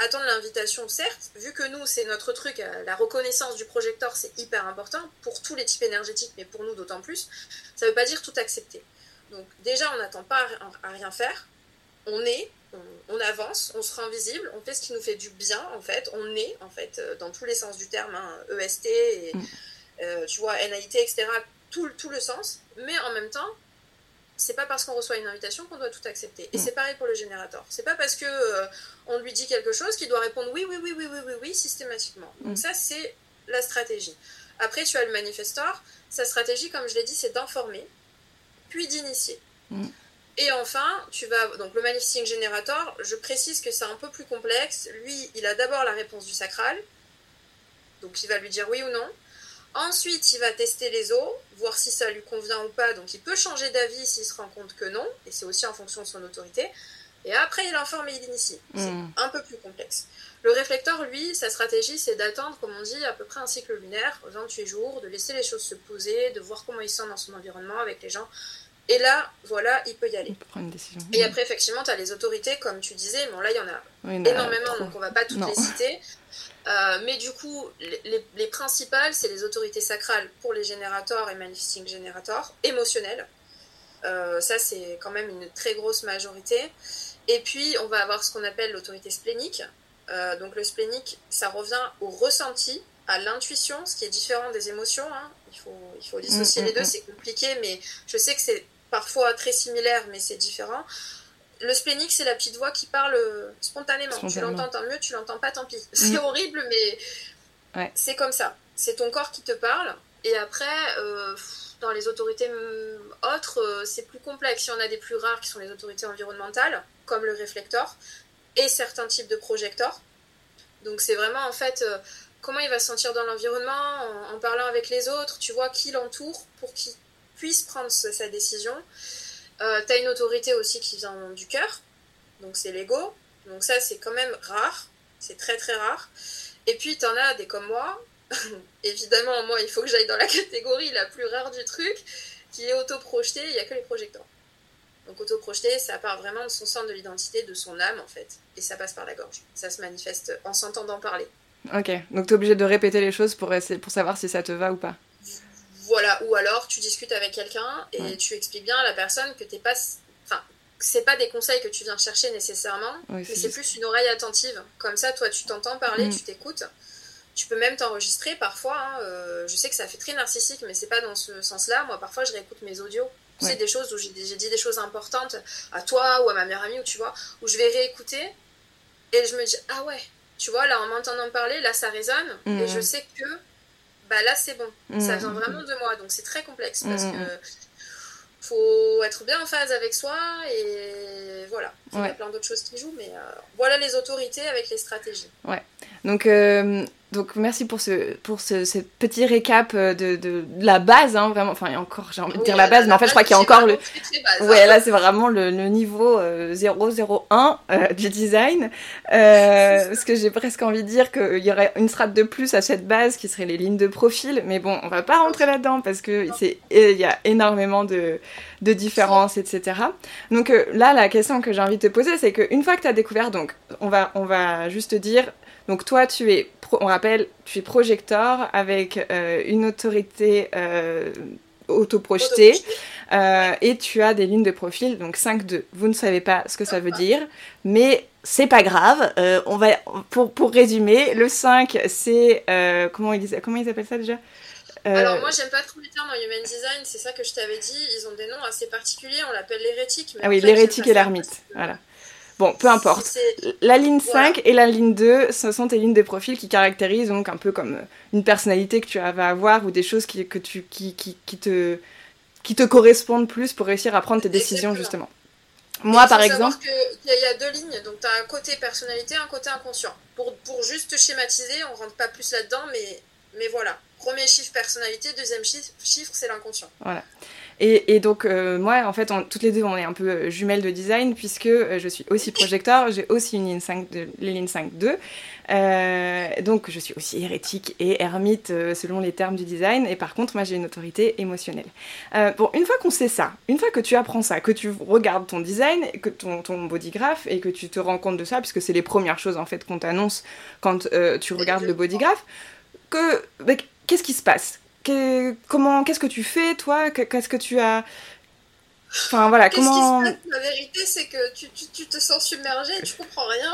attendre l'invitation, certes, vu que nous, c'est notre truc, euh, la reconnaissance du projecteur, c'est hyper important pour tous les types énergétiques, mais pour nous d'autant plus, ça ne veut pas dire tout accepter. Donc déjà, on n'attend pas à rien faire, on est, on, avance, on se rend visible, on fait ce qui nous fait du bien, en fait, on est, en fait, euh, dans tous les sens du terme, EST, hein, et, mm. euh, tu vois, NAIT, etc., tout, tout le sens, mais en même temps, c'est pas parce qu'on reçoit une invitation qu'on doit tout accepter. Et mm. c'est pareil pour le générateur. C'est pas parce que euh, on lui dit quelque chose qu'il doit répondre oui, oui, oui, oui, oui, oui, oui, systématiquement. Donc mm. ça, c'est la stratégie. Après, tu as le manifestor. Sa stratégie, comme je l'ai dit, c'est d'informer, puis d'initier. Mm. Et enfin, tu vas donc le manifesting generator. Je précise que c'est un peu plus complexe. Lui, il a d'abord la réponse du sacral, donc il va lui dire oui ou non. Ensuite, il va tester les os, voir si ça lui convient ou pas. Donc, il peut changer d'avis s'il se rend compte que non. Et c'est aussi en fonction de son autorité. Et après, il informe et il initie. C'est hmm. un peu plus complexe. Le réflecteur, lui, sa stratégie, c'est d'attendre, comme on dit, à peu près un cycle lunaire, 28 jours, de laisser les choses se poser, de voir comment il sent dans son environnement avec les gens. Et là, voilà, il peut y aller. Il peut prendre une décision. Et après, effectivement, tu as les autorités, comme tu disais. Bon, là, il y en a énormément, donc on va pas toutes les citer. Euh, mais du coup, les, principales, c'est les autorités sacrales pour les générateurs et manifesting générateurs, émotionnels. Euh, ça, c'est quand même une très grosse majorité. Et puis, on va avoir ce qu'on appelle l'autorité splénique. Euh, donc, le splénique, ça revient au ressenti, à l'intuition, ce qui est différent des émotions. Hein. Il, faut, il faut dissocier mm, les deux, mm, mm. c'est compliqué, mais je sais que c'est parfois très similaire, mais c'est différent le splénique, c'est la petite voix qui parle spontanément. Tu l'entends, tant mieux, tu l'entends pas, tant pis. C'est horrible, mais c'est comme ça. C'est ton corps qui te parle. Et après, euh, dans les autorités autres, euh, c'est plus complexe. Il y en a des plus rares qui sont les autorités environnementales, comme le réflecteur, et certains types de projecteurs. Donc c'est vraiment en fait euh, comment il va se sentir dans l'environnement en, parlant avec les autres. Tu vois qui l'entoure pour qu'il puisse prendre sa décision. Euh, tu as une autorité aussi qui vient du cœur, donc c'est l'ego. Donc ça, c'est quand même rare, c'est très très rare. Et puis, tu en as des comme moi. Évidemment, moi, il faut que j'aille dans la catégorie la plus rare du truc, qui est auto-projeté, il n'y a que les projecteurs. Donc auto-projeté, ça part vraiment de son centre de l'identité, de son âme en fait. Et ça passe par la gorge. Ça se manifeste en s'entendant parler. Ok, donc tu es obligé de répéter les choses pour savoir si ça te va ou pas. Voilà, ou alors tu discutes avec quelqu'un et tu expliques bien à la personne que t'es pas. Enfin, c'est pas des conseils que tu viens chercher nécessairement, mais c'est plus une oreille attentive. Comme ça, toi, tu t'entends parler, mm. tu t'écoutes. Tu peux même t'enregistrer parfois. Hein, euh, je sais que ça fait très narcissique, mais c'est pas dans ce sens-là. Moi, parfois, je réécoute mes audios. Tu sais, des choses où j'ai dit des choses importantes à toi ou à ma meilleure amie, ou tu vois, où je vais réécouter et je me dis, ah ouais, tu vois, là, en m'entendant parler, là, ça résonne. Et je mm. sais que bah là c'est bon. Ça vient mm. vraiment de moi, donc c'est très complexe parce mm. que faut être bien en phase avec soi et voilà. Il y a plein d'autres choses qui jouent, mais euh, voilà les autorités avec les stratégies. Ouais. Donc, euh, donc merci pour ce, pour ce, petit récap euh, de, de, la base, hein, vraiment. Enfin, encore, j'ai envie de dire la base, mais en fait, je crois qu'il y a encore le. Ouais, là, c'est vraiment le, le niveau 001 du design. parce que j'ai presque envie de dire qu'il y aurait une strate de plus à cette base qui serait les lignes de profil. Mais bon, on va pas rentrer là-dedans parce que c'est, il y a énormément de, de différences, etc. Donc là, la question que j'ai envie de te poser, c'est qu'une fois que tu as découvert, donc, on va, on va juste dire donc toi, tu es, on rappelle, tu es projecteur avec euh, une autorité euh, autoprojetée euh, et tu as des lignes de profil, donc 5-2. Vous ne savez pas ce que ça veut dire, mais c'est pas grave. on va, pour, pour résumer, le 5, c'est... comment, ils, comment ils appellent ça déjà? Alors moi j'aime pas trop les termes en human design, c'est ça que je t'avais dit, ils ont des noms assez particuliers, on l'appelle l'hérétique. Ah oui, l'hérétique et l'ermite, voilà. Bon, peu importe. La ligne 5 et la ligne 2, ce sont tes lignes de profil qui caractérisent donc un peu comme euh, une personnalité que tu vas avoir ou des choses qui, que tu, qui, qui, qui te, qui te correspondent plus pour réussir à prendre tes décisions, justement. Moi, par exemple. Il y, a deux lignes, donc tu as un côté personnalité, un côté inconscient. Pour, pour juste schématiser, on rentre pas plus là-dedans, mais, mais voilà. Premier chiffre personnalité, deuxième chiffre, chiffre c'est l'inconscient. Voilà. Et, donc, euh, moi, en fait, toutes les deux, on est un peu euh, jumelles de design, puisque euh, je suis aussi projecteur, j'ai aussi une ligne 5 de, les lignes 5-2. donc, je suis aussi hérétique et ermite selon les termes du design. Et par contre, moi, j'ai une autorité émotionnelle. bon, une fois qu'on sait ça, une fois que tu apprends ça, que tu regardes ton design, que ton, ton bodygraph, et que tu te rends compte de ça, puisque c'est les premières choses, en fait, qu'on t'annonce quand tu regardes le bodygraph, que, bah, qu'est-ce qui se passe? Comment, qu'est-ce que tu fais, toi? Qu'est-ce que tu as Enfin voilà, comment. La vérité, c'est que tu, tu, te sens submergé et tu comprends rien.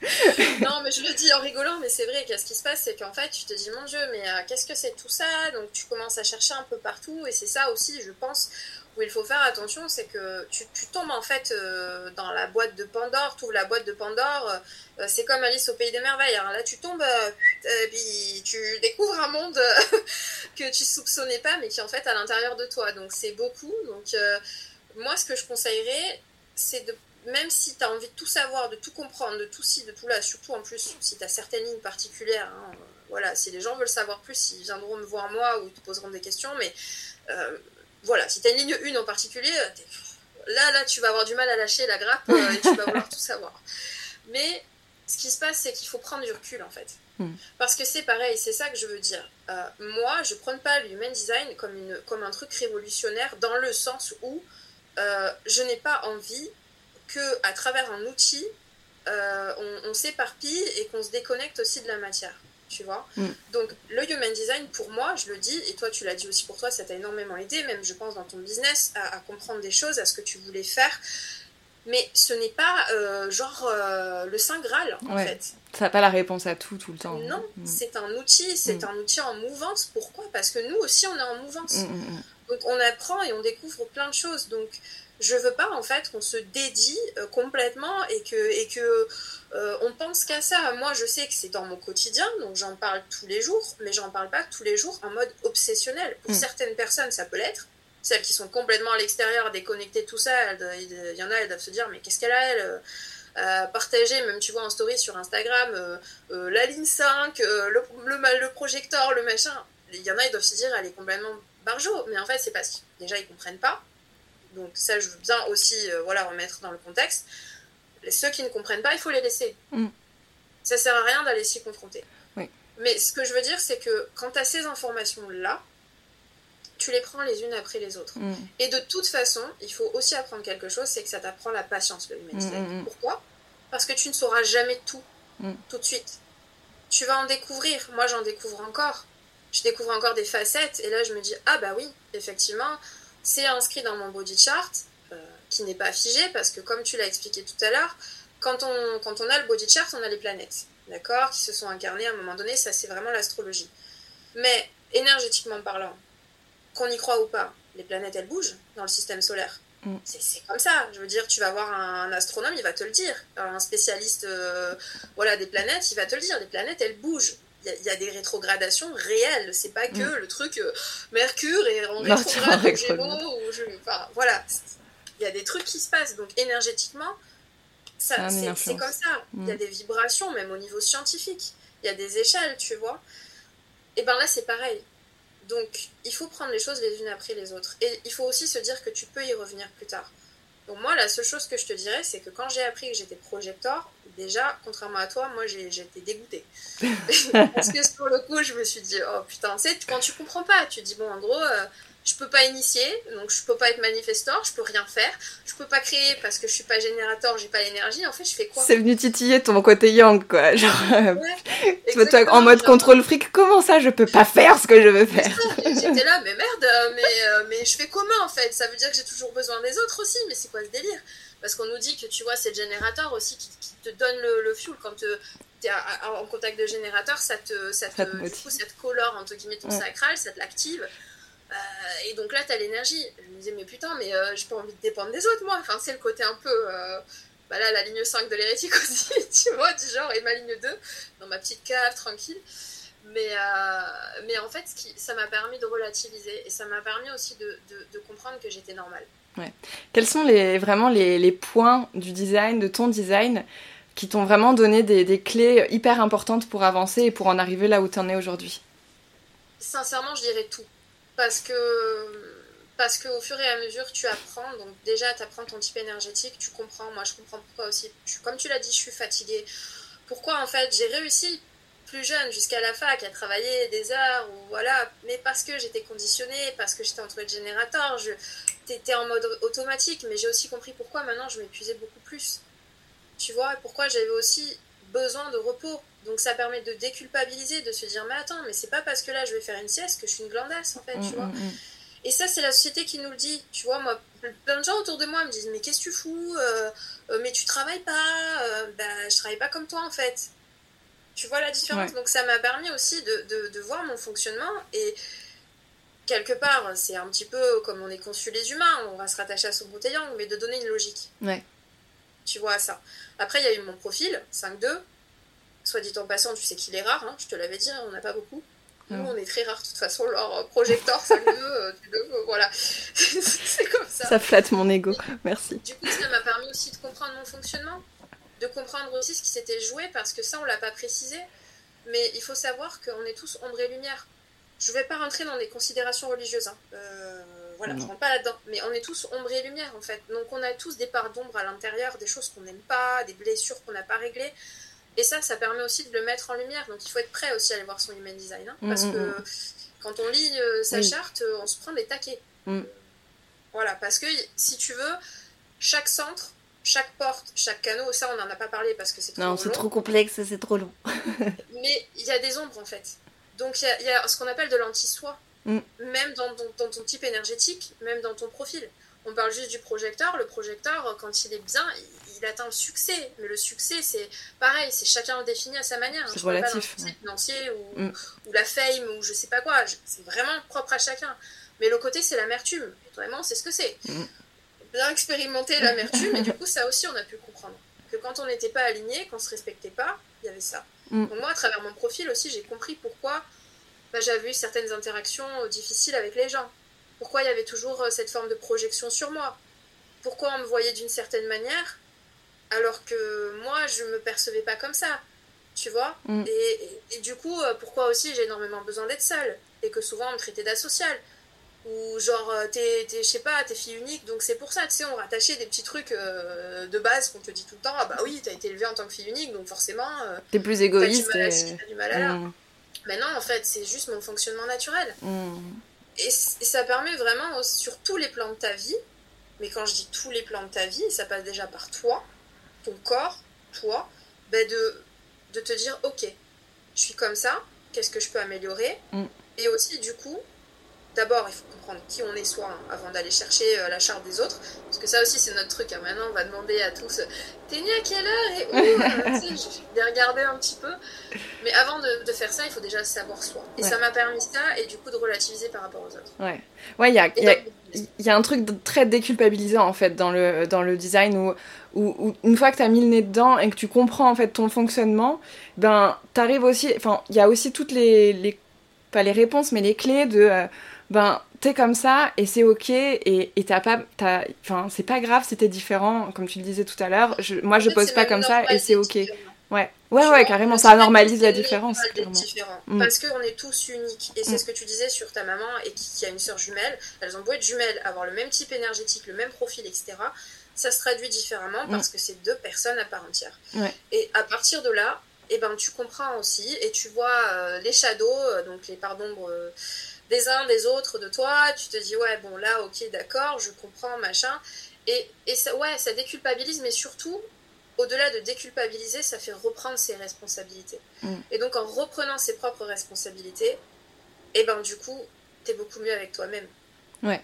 non, mais je le dis en rigolant, mais c'est vrai. Qu'est-ce qui se passe, c'est qu'en fait, tu te dis, mon Dieu, mais euh, qu'est-ce que c'est tout ça? Donc, tu commences à chercher un peu partout, et c'est ça aussi, je pense, où il faut faire attention, c'est que tu, tombes en fait euh, dans la boîte de Pandore, tu la boîte de Pandore, euh, c'est comme Alice au Pays des Merveilles. Alors là, tu tombes, et puis tu découvres un monde que tu soupçonnais pas, mais qui est en fait à l'intérieur de toi. Donc c'est beaucoup. Donc moi, ce que je conseillerais, c'est de même si tu as envie de tout savoir, de tout comprendre, de tout ci, de tout là, surtout en plus si tu as certaines lignes particulières, hein, voilà, si les gens veulent savoir plus, ils viendront me voir moi ou ils te poseront des questions, mais voilà, si tu as une ligne 1 en particulier, là, là, tu vas avoir du mal à lâcher la grappe euh, et tu vas vouloir tout savoir. Mais ce qui se passe, c'est qu'il faut prendre du recul, en fait. Hmm. Parce que c'est pareil, c'est ça que je veux dire. Euh, moi, je ne prends pas le human design comme, une, comme un truc révolutionnaire dans le sens où euh, je n'ai pas envie que à travers un outil, on s'éparpille et qu'on se déconnecte aussi de la matière tu vois. Mm. Donc le human design, pour moi, je le dis, et toi tu l'as dit aussi pour toi, ça t'a énormément aidé, même je pense dans ton business, à, comprendre des choses, à ce que tu voulais faire. Mais ce n'est pas euh, genre euh, le Saint Graal, en fait. Ça n'a pas la réponse à tout, tout le temps. Non, mm. c'est un outil, c'est mm. un outil en mouvance. Pourquoi? Parce que nous aussi, on est en mouvance. Donc on apprend et on découvre plein de choses. Donc je veux pas en fait qu'on se dédie euh, complètement et que et que euh, on pense qu'à ça. Moi, je sais que c'est dans mon quotidien, donc j'en parle tous les jours, mais j'en parle pas tous les jours en mode obsessionnel. Pour mm. certaines personnes, ça peut l'être. Celles qui sont complètement à l'extérieur, déconnectées, tout ça, il y en a, elles doivent se dire mais qu'est-ce qu'elle a elle euh, partager, même tu vois en story sur Instagram, la ligne 5, le, le, le projecteur, le machin. Il y en a, ils doivent se dire elle est complètement barjo. Mais en fait, c'est parce que déjà ils comprennent pas donc ça, je veux bien aussi euh, voilà, remettre dans le contexte. Ceux qui ne comprennent pas, il faut les laisser. Mm. Ça sert à rien d'aller s'y confronter. Mais ce que je veux dire, c'est que quand tu as ces informations-là, tu les prends les unes après les autres. Mm. Et de toute façon, il faut aussi apprendre quelque chose, c'est que ça t'apprend la patience, le humanité. Mm, Pourquoi? Parce que tu ne sauras jamais tout, tout de suite. Tu vas en découvrir. Moi, j'en découvre encore. Je découvre encore des facettes, et là, je me dis, ah bah oui, effectivement, c'est inscrit dans mon body chart, euh, qui n'est pas figé, parce que comme tu l'as expliqué tout à l'heure, quand on, quand on a le body chart, on a les planètes, d'accord, qui se sont incarnées à un moment donné, ça c'est vraiment l'astrologie. Mais énergétiquement parlant, qu'on y croit ou pas, les planètes elles bougent dans le système solaire. Mm. C'est comme ça. Je veux dire, tu vas voir un, astronome, il va te le dire. Un spécialiste euh, voilà, des planètes, il va te le dire. Les planètes, elles bougent il y, a des rétrogradations réelles. C'est pas que mm. le truc euh, Mercure est en rétrograde au Gémeaux. Ou je, enfin, voilà. Il y a des trucs qui se passent. Donc énergétiquement, ça, c'est comme ça. Il y a mm. des vibrations, même au niveau scientifique. Il y a des échelles, tu vois. Et ben là, c'est pareil. Donc, il faut prendre les choses les unes après les autres. Et il faut aussi se dire que tu peux y revenir plus tard. Donc moi, la seule chose que je te dirais, c'est que quand j'ai appris que j'étais projecteur, déjà, contrairement à toi, moi, j'étais dégoûtée. Parce que sur le coup, je me suis dit, oh putain, sais, quand tu comprends pas, tu dis, bon, en gros, euh, je peux pas initier, donc je peux pas être manifestor, je peux rien faire, je peux pas créer parce que je suis pas générateur, j'ai pas l'énergie. En fait, je fais quoi? C'est venu titiller ton côté yang, quoi. Genre, euh, en mode contrôle fric, comment ça, je peux pas faire ce que je veux faire? J'étais là, mais merde, euh, mais, euh, mais je fais comment en fait? Ça veut dire que j'ai toujours besoin des autres aussi, mais c'est quoi ce délire? Parce qu'on nous dit que tu vois, c'est le générateur aussi qui, te donne le, fuel. Quand tu es en contact de générateur, ça te, ça te, du coup, ça te colore entre guillemets ton sacral, ça te l'active. Euh, et donc là, tu as l'énergie. Je me disais, mais putain, mais euh, j'ai pas envie de dépendre des autres, moi. Enfin, c'est le côté un peu. Euh, bah là, la ligne 5 de l'hérétique aussi, tu vois, du genre, et ma ligne 2, dans ma petite cave, tranquille. Mais, mais en fait, qui, ça m'a permis de relativiser et ça m'a permis aussi de, de, comprendre que j'étais normale. Ouais. Quels sont les, vraiment les, les, points du design, de ton design, qui t'ont vraiment donné des, des, clés hyper importantes pour avancer et pour en arriver là où tu en es aujourd'hui? Sincèrement, je dirais tout parce que parce qu'au fur et à mesure tu apprends. Donc déjà tu apprends ton type énergétique tu comprends. Moi je comprends pourquoi aussi. Comme tu l'as dit je suis fatiguée. Pourquoi en fait j'ai réussi plus jeune jusqu'à la fac à travailler des heures ou voilà. Mais parce que j'étais conditionnée parce que j'étais entre le générateur je t'étais en mode automatique. Mais j'ai aussi compris pourquoi maintenant je m'épuisais beaucoup plus. Tu vois pourquoi j'avais aussi besoin de repos donc ça permet de déculpabiliser, de se dire mais attends, mais c'est pas parce que là je vais faire une sieste que je suis une glandasse en fait, tu mm, vois. Mm, mm. Et ça c'est la société qui nous le dit, tu vois. Moi, plein de gens autour de moi me disent mais qu'est-ce que tu fous euh, euh, Mais tu travailles pas euh, Bah je travaille pas comme toi en fait. Tu vois la différence? Donc ça m'a permis aussi de, de, voir mon fonctionnement et quelque part, c'est un petit peu comme on est conçu les humains, on va se rattacher à son bout mais de donner une logique. Ouais. Tu vois ça. Après, il y a eu mon profil, 5-2. Soit dit en passant, tu sais qu'il est rare, hein, je te l'avais dit, on n'a pas beaucoup. Nous, on est très rare de toute façon. Leur projecteur 5-2, euh, voilà. c'est comme ça. Ça flatte mon ego, merci. Du coup, ça m'a permis aussi de comprendre mon fonctionnement, de comprendre aussi ce qui s'était joué, parce que ça, on l'a pas précisé. Mais il faut savoir qu'on est tous ombre et lumière. Je ne vais pas rentrer dans des considérations religieuses. Hein. Euh, voilà, je ne rentre pas là-dedans. Mais on est tous ombre et lumière, en fait. Donc, on a tous des parts d'ombre à l'intérieur, des choses qu'on n'aime pas, des blessures qu'on n'a pas réglées. Et ça, ça permet aussi de le mettre en lumière. Donc, il faut être prêt aussi à aller voir son human design. Hein, mm, parce mm, que mm. quand on lit euh, sa charte, euh, on se prend des taquets. Voilà, parce que si tu veux, chaque centre, chaque porte, chaque canot, ça, on n'en a pas parlé parce que c'est trop Non, c'est trop complexe, c'est trop long. Mais il y a des ombres, en fait. Donc il y, a ce qu'on appelle de l'anti-soi, mm. même dans, dans, ton type énergétique, même dans ton profil. On parle juste du projecteur. Le projecteur, quand il est bien, il, atteint le succès. Mais le succès, c'est pareil, c'est chacun le définit à sa manière. C'est relatif. Pas financier ou, mm. ou, la fame ou je sais pas quoi. C'est vraiment propre à chacun. Mais le côté, c'est l'amertume. Vraiment, c'est ce que c'est. Mm. Bien expérimenter l'amertume, et du coup, ça aussi, on a pu comprendre. Que quand on n'était pas aligné, qu'on se respectait pas, il y avait ça. Mm. moi, à travers mon profil aussi, j'ai compris pourquoi bah, j'avais eu certaines interactions euh, difficiles avec les gens. Pourquoi il y avait toujours euh, cette forme de projection sur moi? Pourquoi on me voyait d'une certaine manière alors que moi, je me percevais pas comme ça? Tu vois? Mm. et, du coup, euh, pourquoi aussi j'ai énormément besoin d'être seule? Et que souvent on me traitait d'asociale ou genre t'es, je sais pas t'es fille unique donc c'est pour ça tu sais on rattachait des petits trucs euh, de base qu'on te dit tout le temps ah bah oui t'as été élevée en tant que fille unique donc forcément euh, t'es plus égoïste t'as du mal à, mm. Mais non en fait c'est juste mon fonctionnement naturel mm. et, ça permet vraiment sur tous les plans de ta vie mais quand je dis tous les plans de ta vie ça passe déjà par toi ton corps toi ben de, de te dire ok je suis comme ça qu'est-ce que je peux améliorer? Mm. et aussi du coup d'abord, il faut comprendre qui on est soi hein, avant d'aller chercher euh, la charte des autres. Parce que ça aussi, c'est notre truc. Hein. Maintenant, on va demander à tous T'es né à quelle heure et où euh, Je vais regarder un petit peu. Mais avant de, faire ça, il faut déjà savoir soi. Et ça m'a permis ça et du coup de relativiser par rapport aux autres. Ouais, ouais il y a, y, a, un truc très déculpabilisant en fait dans le, dans le design où, où, une fois que tu as mis le nez dedans et que tu comprends en fait ton fonctionnement, ben t'arrives aussi. Enfin, il y a aussi toutes les, les. Pas les réponses, mais les clés de. Euh, ben t'es comme ça et c'est ok et t'as pas enfin c'est pas grave si t'es différent comme tu le disais tout à l'heure. Moi je pose pas comme ça et c'est ok. ouais. Ouais ouais carrément ça normalise la différence mm. parce qu'on est tous uniques et c'est mm. ce que tu disais sur ta maman et qui, a une sœur jumelle. Elles ont beau être jumelles avoir le même type énergétique le même profil etc ça se traduit différemment mm. parce que c'est deux personnes à part entière. Et à partir de là et eh ben tu comprends aussi et tu vois euh, les shadows euh, donc les parts d'ombre euh, des uns, des autres, de toi, tu te dis ouais bon là ok d'accord, je comprends machin, et, et ça, ouais ça déculpabilise, mais surtout au-delà de déculpabiliser, ça fait reprendre ses responsabilités. Mm. Et donc en reprenant ses propres responsabilités, et eh ben du coup t'es beaucoup mieux avec toi-même. Ouais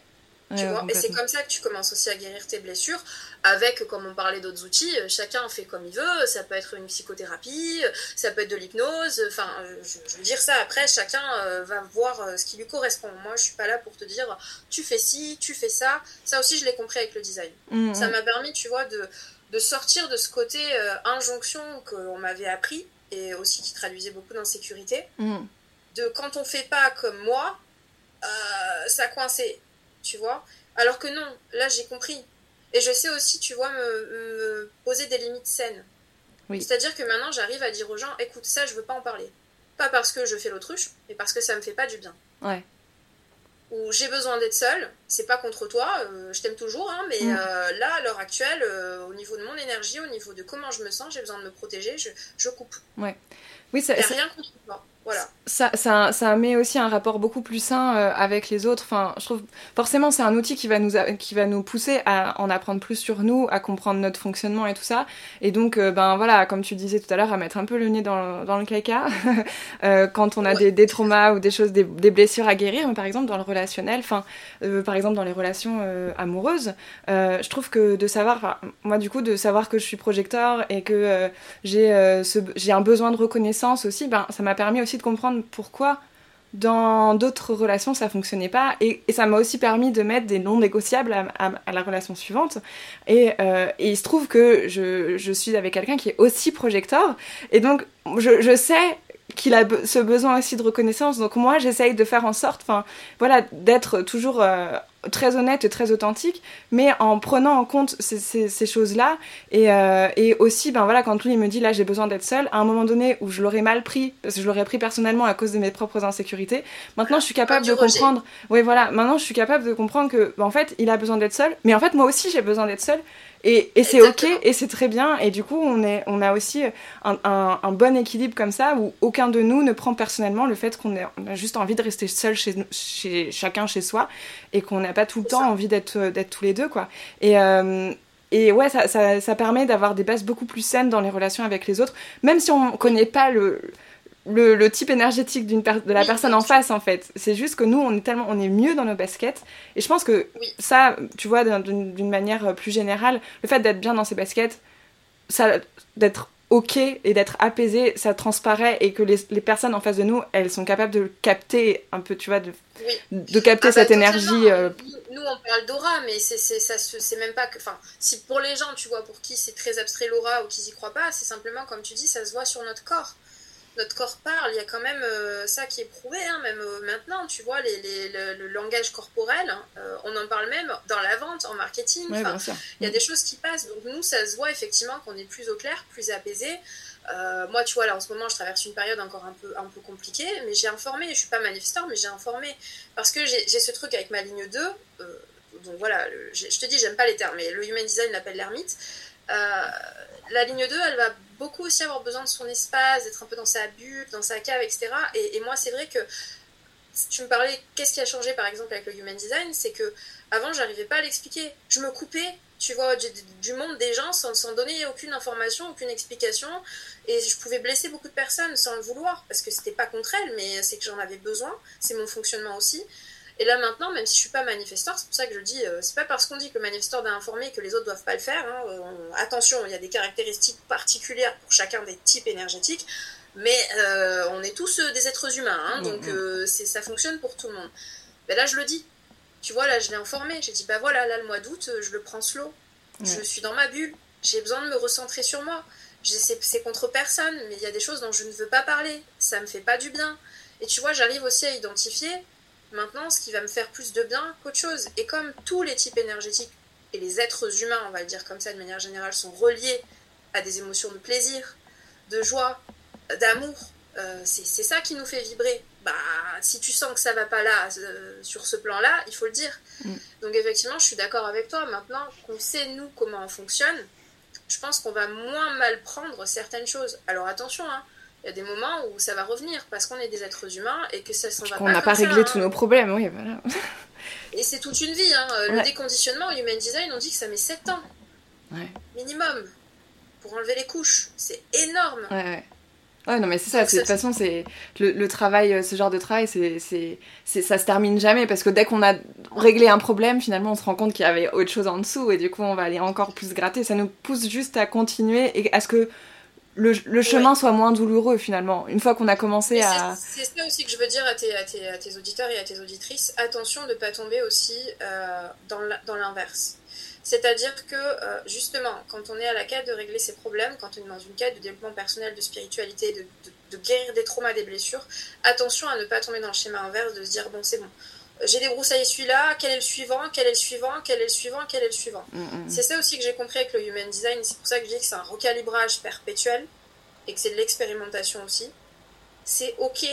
et c'est comme ça que tu commences aussi à guérir tes blessures, avec, comme on parlait d'autres outils, euh, chacun fait comme il veut, ça peut être une psychothérapie, ça peut être de l'hypnose, enfin, euh, je, veux dire ça, après, chacun euh, va voir ce qui lui correspond. Moi, je suis pas là pour te dire, tu fais ci, tu fais ça. Ça aussi, je l'ai compris avec le design. Mm, ça mm. m'a permis, tu vois, de, de sortir de ce côté injonction qu'on m'avait appris, et aussi qui traduisait beaucoup d'insécurité, mm. de quand on fait pas comme moi, ça coincait tu vois. Alors que non, là j'ai compris. Et je sais aussi, tu vois, me, poser des limites saines. Oui. C'est-à-dire que maintenant j'arrive à dire aux gens, écoute, ça je veux pas en parler. Pas parce que je fais l'autruche, mais parce que ça me fait pas du bien. Ouais. Ou j'ai besoin d'être seule, c'est pas contre toi, euh, je t'aime toujours, hein, mais mm. euh, là, à l'heure actuelle, euh, au niveau de mon énergie, au niveau de comment je me sens, j'ai besoin de me protéger, je, je coupe. Ouais. Oui, ça, rien contre toi. Voilà. Ça, ça, ça, met aussi un rapport beaucoup plus sain euh, avec les autres. Enfin, je trouve forcément c'est un outil qui va nous qui va nous pousser à en apprendre plus sur nous, à comprendre notre fonctionnement et tout ça. Et donc, euh, ben voilà, comme tu disais tout à l'heure, à mettre un peu le nez dans, dans le caca euh, quand on a des, des, traumas ou des choses, des, des, blessures à guérir. Mais par exemple dans le relationnel, enfin, par exemple dans les relations amoureuses, je trouve que de savoir, moi du coup, de savoir que je suis projecteur et que j'ai j'ai un besoin de reconnaissance aussi, ben ça m'a permis aussi de comprendre pourquoi dans d'autres relations, ça fonctionnait pas. Et, ça m'a aussi permis de mettre des non négociables à, la relation suivante. Et, euh, et, il se trouve que je, suis avec quelqu'un qui est aussi projecteur. Et donc, je sais qu'il a ce besoin aussi de reconnaissance. Donc moi, j'essaye de faire en sorte, enfin, voilà, d'être toujours euh, très honnête et très authentique, mais en prenant en compte ces, ces, choses-là. Et, euh, et, aussi, ben voilà, quand lui me dit là, j'ai besoin d'être seule, à un moment donné où je l'aurais mal pris, parce que je l'aurais pris personnellement à cause de mes propres insécurités, maintenant je suis capable de comprendre. Oui, voilà, maintenant je suis capable de comprendre que, ben, en fait, il a besoin d'être seul, mais en fait, moi aussi, j'ai besoin d'être seule. Et, c'est ok, et c'est très bien. Et du coup, on, est, on a aussi un, un, bon équilibre comme ça, où aucun de nous ne prend personnellement le fait qu'on a juste envie de rester seul chez, chez chacun chez soi, et qu'on n'a pas tout le temps envie d'être tous les deux, quoi. Et, euh, et ouais, ça, ça, ça permet d'avoir des bases beaucoup plus saines dans les relations avec les autres, même si on connaît pas le le, type énergétique d'une de la personne en face en fait. C'est juste que nous on est tellement on est mieux dans nos baskets. Et je pense que ça tu vois d'une manière plus générale le fait d'être bien dans ses baskets ça d'être ok et d'être apaisé ça transparaît et que les, les, personnes en face de nous elles sont capables de capter un peu tu vois de, de capter ah cette bah, énergie euh, nous on parle d'aura mais c'est ça c'est même pas que enfin si pour les gens tu vois pour qui c'est très abstrait l'aura ou qui y croient pas c'est simplement comme tu dis ça se voit sur notre corps notre corps parle, il y a quand même euh, ça qui est prouvé, hein, même euh, maintenant, tu vois, les, le, langage corporel, hein, euh, on en parle même dans la vente, en marketing, il y a des choses qui passent, donc nous, ça se voit effectivement qu'on est plus au clair, plus apaisé. moi, tu vois, là, en ce moment, je traverse une période encore un peu, un peu compliquée, mais j'ai informé, je suis pas manifesteur, mais j'ai informé, parce que j'ai ce truc avec ma ligne 2, donc voilà, je te dis, j'aime pas les termes, mais le human design l'appelle l'ermite, la ligne 2, elle va beaucoup aussi avoir besoin de son espace, d'être un peu dans sa bulle, dans sa cave, etc. Et, moi, c'est vrai que si tu me parlais, qu'est-ce qui a changé par exemple avec le human design, c'est que avant, j'arrivais pas à l'expliquer. Je me coupais, tu vois, du, monde des gens sans, sans, donner aucune information, aucune explication. Et je pouvais blesser beaucoup de personnes sans le vouloir, parce que c'était pas contre elles, mais c'est que j'en avais besoin. C'est mon fonctionnement aussi. Et là maintenant, même si je suis pas manifesteur, c'est pour ça que je dis, euh, c'est pas parce qu'on dit que le manifesteur doit informer que les autres doivent pas le faire. Hein. Euh, attention, il y a des caractéristiques particulières pour chacun des types énergétiques, mais euh, on est tous des êtres humains, hein, mm, donc mm. ça fonctionne pour tout le monde. Mais là, je le dis. Tu vois, là, je l'ai informé. J'ai dit, bah voilà, là, le mois d'août, je le prends slow. Je suis dans ma bulle. J'ai besoin de me recentrer sur moi. C'est contre personne, mais il y a des choses dont je ne veux pas parler. Ça me fait pas du bien. Et tu vois, j'arrive aussi à identifier maintenant ce qui va me faire plus de bien qu'autre chose. Et comme tous les types énergétiques et les êtres humains, on va le dire comme ça de manière générale, sont reliés à des émotions de plaisir, de joie, d'amour, euh, c'est ça qui nous fait vibrer. Bah, si tu sens que ça va pas là, euh, sur ce plan-là, il faut le dire. Mm. Donc effectivement, je suis d'accord avec toi. Maintenant qu'on sait nous comment on fonctionne, je pense qu'on va moins mal prendre certaines choses. Alors attention, hein, il y a des moments où ça va revenir parce qu'on est des êtres humains et que ça s'en va pas. On n'a pas réglé hein. tous nos problèmes, oui, voilà. et c'est toute une vie. Hein. Le déconditionnement au Human Design, on dit que ça met 7 ans. Minimum. Pour enlever les couches. C'est énorme. Ouais, ouais. Ouais, non, mais c'est ça. De toute façon, c'est le, travail, euh, ce genre de travail, c'est, c'est, ça se termine jamais parce que dès qu'on a réglé un problème, finalement, on se rend compte qu'il y avait autre chose en dessous et du coup, on va aller encore plus gratter. Ça nous pousse juste à continuer et à ce que le, chemin soit moins douloureux finalement, une fois qu'on a commencé à... C'est ça aussi que je veux dire à tes, à, tes, auditeurs et à tes auditrices, attention de ne pas tomber aussi euh, dans l'inverse. C'est-à-dire que euh, justement, quand on est à la quête de régler ses problèmes, quand on est dans une quête de développement personnel, de spiritualité, de, de guérir des traumas, des blessures, attention à ne pas tomber dans le schéma inverse, de se dire, bon c'est bon, j'ai débroussaillé celui-là, quel est le suivant, quel est le suivant, quel est le suivant, quel est le suivant. Mm, mm. C'est ça aussi que j'ai compris avec le Human Design, c'est pour ça que je dis que c'est un recalibrage perpétuel et que c'est de l'expérimentation aussi. C'est ok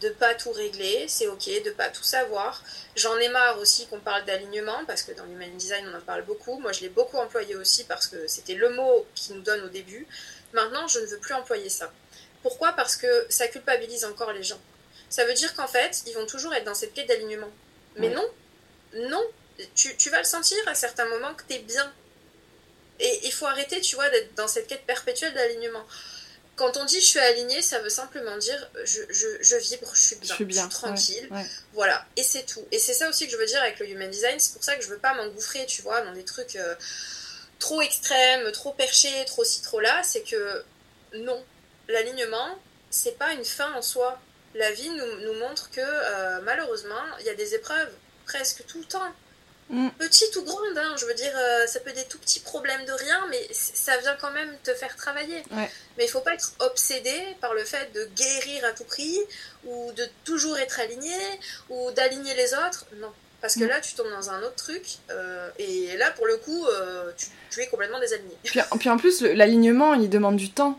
de pas tout régler, c'est ok de pas tout savoir. J'en ai marre aussi qu'on parle d'alignement parce que dans l'Human Design on en parle beaucoup. Moi je l'ai beaucoup employé aussi parce que c'était le mot qui nous donne au début. Maintenant je ne veux plus employer ça. Pourquoi? Parce que ça culpabilise encore les gens ça veut dire qu'en fait, ils vont toujours être dans cette quête d'alignement. Mais non, non, tu, tu, vas le sentir à certains moments que tu es bien. Et il faut arrêter, tu vois, d'être dans cette quête perpétuelle d'alignement. Quand on dit je suis aligné, ça veut simplement dire je, je, je vibre, je suis bien, je suis, bien. tranquille. Voilà, et c'est tout. Et c'est ça aussi que je veux dire avec le Human Design. C'est pour ça que je veux pas m'engouffrer, tu vois, dans des trucs euh, trop extrêmes, trop perchés, trop ci, trop là. C'est que non, l'alignement, c'est pas une fin en soi la vie nous, nous montre que euh, malheureusement, il y a des épreuves presque tout le temps. Mm. Petites ou grandes, hein, je veux dire, euh, ça peut être des tout petits problèmes de rien, mais ça vient quand même te faire travailler. Ouais. Mais il faut pas être obsédé par le fait de guérir à tout prix, ou de toujours être aligné, ou d'aligner les autres. Non. Parce que Mm. là, tu tombes dans un autre truc, euh, et là, pour le coup, euh, tu, tu es complètement désaligné. Puis, puis en plus, l'alignement, il demande du temps.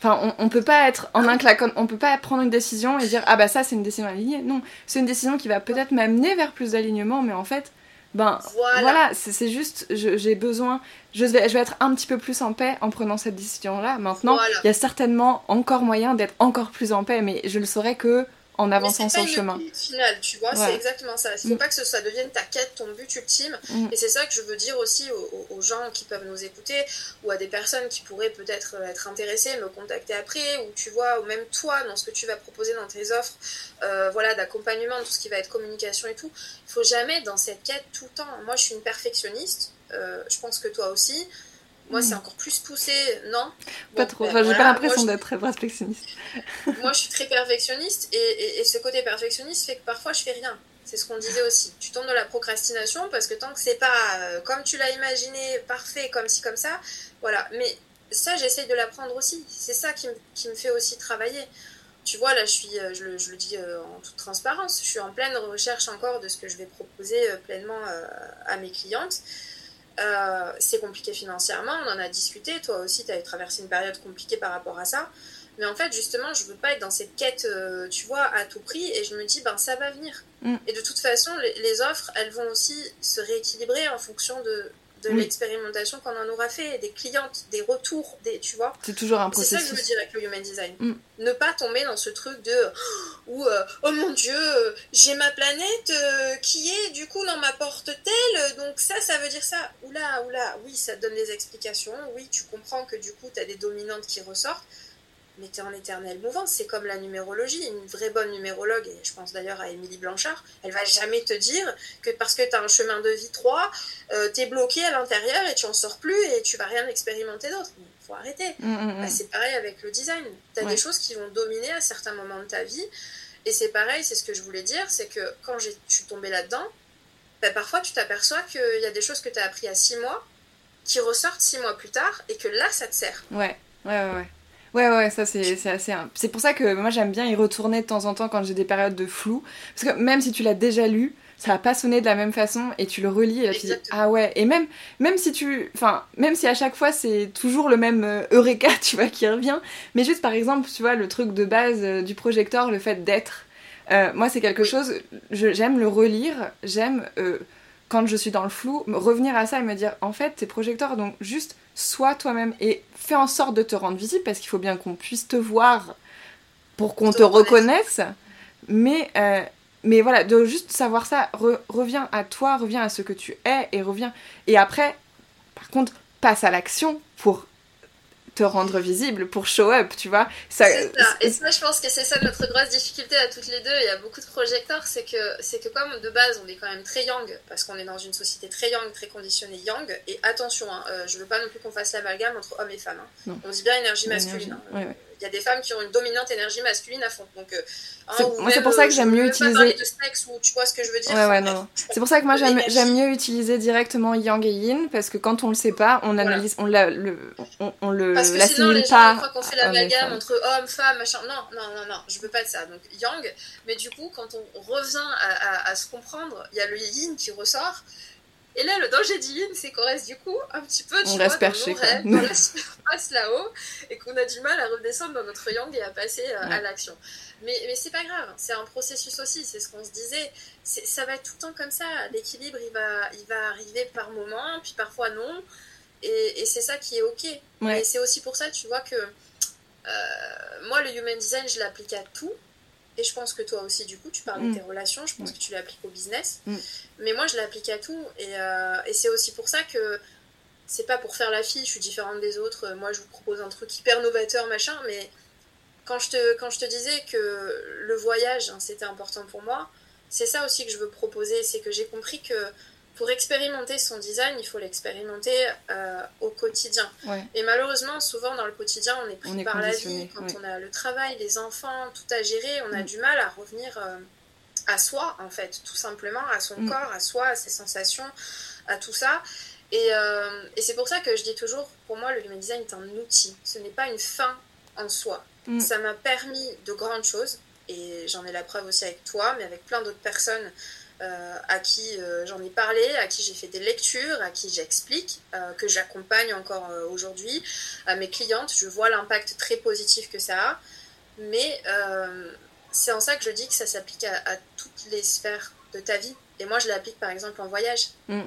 Enfin, on, peut pas être en un claquant, on peut pas prendre une décision et dire ah bah ça c'est une décision alignée. Non, c'est une décision qui va peut-être m'amener vers plus d'alignement, mais en fait, ben Voilà. voilà, c'est juste, j'ai besoin, je vais, je vais être un petit peu plus en paix en prenant cette décision-là. Maintenant, il Voilà. y a certainement encore moyen d'être encore plus en paix, mais je le saurai que en avançant c'est sur le chemin. quête finale, tu vois, c'est exactement ça. Il faut Mm. pas que ce- ça devienne ta quête, ton but ultime. Mm. Et c'est ça que je veux dire aussi aux, aux- aux gens qui peuvent nous écouter ou à des personnes qui pourraient peut-être euh, être intéressées, me contacter après, ou tu vois, ou même toi, dans ce que tu vas proposer dans tes offres, euh, voilà, d'accompagnement, tout ce qui va être communication et tout. Il faut jamais dans cette quête tout le temps. Moi, je suis une perfectionniste. euh, je pense que toi aussi. Moi, c'est encore plus poussé, non? Pas Bon, trop. ben Enfin, j'ai voilà, pas l'impression d'être très perfectionniste. moi, je suis très perfectionniste et, et- et ce côté perfectionniste fait que parfois je fais rien. C'est ce qu'on disait aussi. Tu tombes dans la procrastination parce que tant que c'est pas euh, comme tu l'as imaginé, parfait, comme ci, comme ça, voilà. Mais ça, j'essaye de l'apprendre aussi. C'est ça qui, me- qui me fait aussi travailler. Tu vois, là, je, suis, euh, je, le, je le dis euh, en toute transparence, je suis en pleine recherche encore de ce que je vais proposer pleinement à mes clientes. Euh, c'est compliqué financièrement, on en a discuté. Toi aussi, tu avais traversé une période compliquée par rapport à ça. Mais en fait, justement, je veux pas être dans cette quête, euh, tu vois, à tout prix. Et je me dis, ben, ça va venir. Mm. Et de toute façon, les, les offres, elles vont aussi se rééquilibrer en fonction de, de Oui. l'expérimentation qu'on en aura fait, des clientes, des retours, des, tu vois. C'est toujours un C'est ça que je veux processus. dire avec le human design. Mm. Ne pas tomber dans ce truc de où, euh, oh mon dieu, euh, j'ai ma planète euh, qui est du coup dans ma porte telle, donc ça, ça veut dire ça. Oula, oula, oui, ça te donne des explications. Oui, tu comprends que du coup, tu as des dominantes qui ressortent. Mais tu es en éternelle mouvance. C'est comme la numérologie. Une vraie bonne numérologue, et je pense d'ailleurs à Émilie Blanchard, elle va jamais te dire que parce que tu as un chemin de vie 3, euh, tu es bloqué à l'intérieur et tu en sors plus et tu vas rien expérimenter d'autre. Il faut arrêter. Mm, mm, mm. Bah, c'est pareil avec le design. Tu as Ouais. des choses qui vont dominer à certains moments de ta vie. Et c'est pareil, c'est ce que je voulais dire, c'est que quand je suis tombée là-dedans, bah, parfois tu t'aperçois qu'il y a des choses que tu as appris à 6 mois qui ressortent 6 mois plus tard et que là, ça te sert. Ouais, ouais, ouais, ouais. Ouais, ouais, ça c'est c'est assez. C'est pour ça que moi j'aime bien y retourner de temps en temps quand j'ai des périodes de flou. Parce que même si tu l'as déjà lu, ça va pas sonner de la même façon et tu le relis et là tu dis ah ouais. Et même, même si tu. Enfin, même si à chaque fois c'est toujours le même euh, Eureka, tu vois, qui revient. Mais juste par exemple, tu vois, le truc de base euh, du projecteur, le fait d'être. Euh, moi c'est quelque chose. J'aime le relire, j'aime. quand je suis dans le flou, revenir à ça et me dire en fait, t'es projecteur, donc juste sois toi-même et fais en sorte de te rendre visible parce qu'il faut bien qu'on puisse te voir pour qu'on Te te reconnaisse. Mais, euh, mais voilà, de juste savoir ça, re- reviens à toi, reviens à ce que tu es et reviens. Et après, par contre, passe à l'action pour te rendre visible, pour show up, tu vois. Ça. Et ça, je pense que c'est ça notre grosse difficulté à toutes les deux. Il y a beaucoup de projecteurs, c'est que, c'est que comme de base, on est quand même très yang, parce qu'on est dans une société très yang, très conditionnée yang. Et attention, hein, euh, je veux pas non plus qu'on fasse l'amalgame entre hommes et femmes. hein. On dit bien énergie masculine. hein. Ouais, ouais. Il y a des femmes qui ont une dominante énergie masculine à fond. Donc, euh, hein, moi, c'est pour ça que euh, j'aime mieux utiliser- de sexe ou tu vois ce que je veux dire. Ouais, ouais, non. C'est pour ça que moi j'aime mieux utiliser directement yang et yin parce que quand on le sait pas, on analyse, on, la, le, on, on le Parce que sinon, l'assimile les gens pas. qu'on fait l'amalgame entre homme, femme, machin. Non, non, non, non, je veux pas de ça. Donc, yang. Mais du coup, quand on revient à, à- à se comprendre, il y a le yin qui ressort. Et là, le danger yin, c'est qu'on reste du coup un petit peu, tu On vois, reste perché, rêves, dans la surface là-haut, et qu'on a du mal à redescendre dans notre yang et à passer euh, à l'action. Mais, mais c'est pas grave, c'est un processus aussi, c'est ce qu'on se disait. Ça va être tout le temps comme ça. L'équilibre, il va, il va arriver par moment, puis parfois non. Et, et c'est ça qui est ok. Ouais. Et c'est aussi pour ça, tu vois, que euh, moi, le human design, je l'applique à tout. Et je pense que toi aussi, du coup, tu parles Mm. de tes relations, je pense Ouais. que tu l'appliques au business. Mm. Mais moi, je l'applique à tout. Et, euh, et c'est aussi pour ça que c'est pas pour faire la fille, je suis différente des autres. euh, Moi, je vous propose un truc hyper novateur, machin. Mais quand je te, quand je te disais que le voyage, hein, c'était important pour moi, c'est ça aussi que je veux proposer. C'est que j'ai compris que pour expérimenter son design, il faut l'expérimenter euh, au quotidien. Et malheureusement, souvent dans le quotidien, on est pris par la vie. Quand on a le travail, les enfants, tout à gérer, on a mm. du mal à revenir euh, à soi, en fait, tout simplement, à son mm. corps, à soi, à ses sensations, à tout ça. Et, euh, et c'est pour ça que je dis toujours, pour moi, le human design est un outil. Ce n'est pas une fin en soi. Mm. Ça m'a permis de grandes choses. Et j'en ai la preuve aussi avec toi, mais avec plein d'autres personnes euh, à qui euh, j'en ai parlé, à qui j'ai fait des lectures, à qui j'explique, euh, que j'accompagne encore aujourd'hui, à mes clientes. Je vois l'impact très positif que ça a. Mais c'est en ça que je dis que ça s'applique à, toutes les sphères de ta vie. Et moi, je l'applique par exemple en voyage. Mm.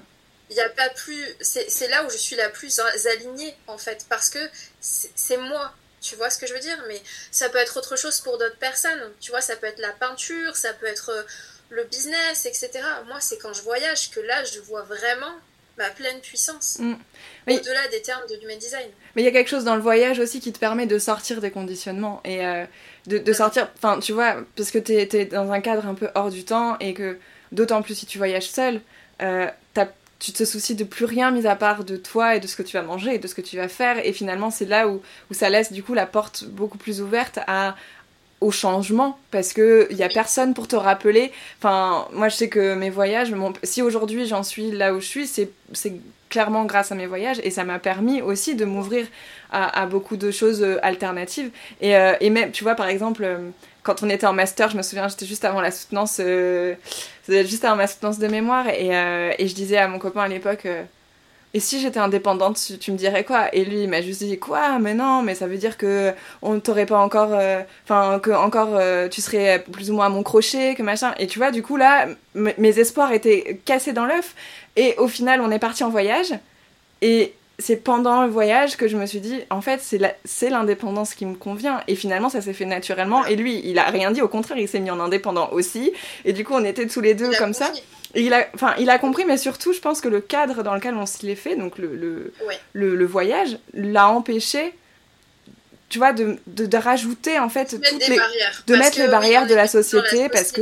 Il n'y a pas plus. C'est là où je suis la plus alignée, en fait, parce que c'est moi. Tu vois ce que je veux dire? Mais ça peut être autre chose pour d'autres personnes. Tu vois, ça peut être la peinture, ça peut être le business, etc. Moi, c'est quand je voyage que là, je vois vraiment ma pleine puissance. Mm. Au-delà des termes de human design. Mais il y a quelque chose dans le voyage aussi qui te permet de sortir des conditionnements et euh, de, sortir. Enfin, tu vois, parce que tu es, dans un cadre un peu hors du temps et que d'autant plus si tu voyages seul, euh, tu te soucies de plus rien mis à part de toi et de ce que tu vas manger et de ce que tu vas faire. Et finalement, c'est là où, où ça laisse du coup la porte beaucoup plus ouverte à, au changement parce que il y a personne pour te rappeler. Enfin, moi je sais que mes voyages, si aujourd'hui j'en suis là où je suis, c'est clairement grâce à mes voyages et ça m'a permis aussi de m'ouvrir à, beaucoup de choses euh, alternatives. Et, euh, et, même, tu vois, par exemple, euh, quand on était en master, je me souviens, j'étais juste avant la soutenance, juste avant ma soutenance de mémoire et, et, je disais à mon copain à l'époque et si j'étais indépendante, tu, me dirais quoi? Et lui, il m'a juste dit quoi? Mais non, mais ça veut dire que on t'aurait pas encore, euh, enfin que encore euh, tu serais plus ou moins à mon crochet, que machin. Et tu vois, du coup là, mes espoirs étaient cassés dans l'œuf. Et au final, on est parti en voyage. Et c'est pendant le voyage que je me suis dit, en fait, c'est l'indépendance qui me convient. Et finalement, ça s'est fait naturellement. Et lui, il a rien dit. Au contraire, il s'est mis en indépendant aussi. Et du coup, on était tous les deux comme ça il a, enfin, il a compris, mais surtout, je pense que le cadre dans lequel on se l'est fait, donc le, le, le, voyage, l'a empêché, tu vois, de, de, rajouter en fait toutes les, de mettre les barrières de la société, parce que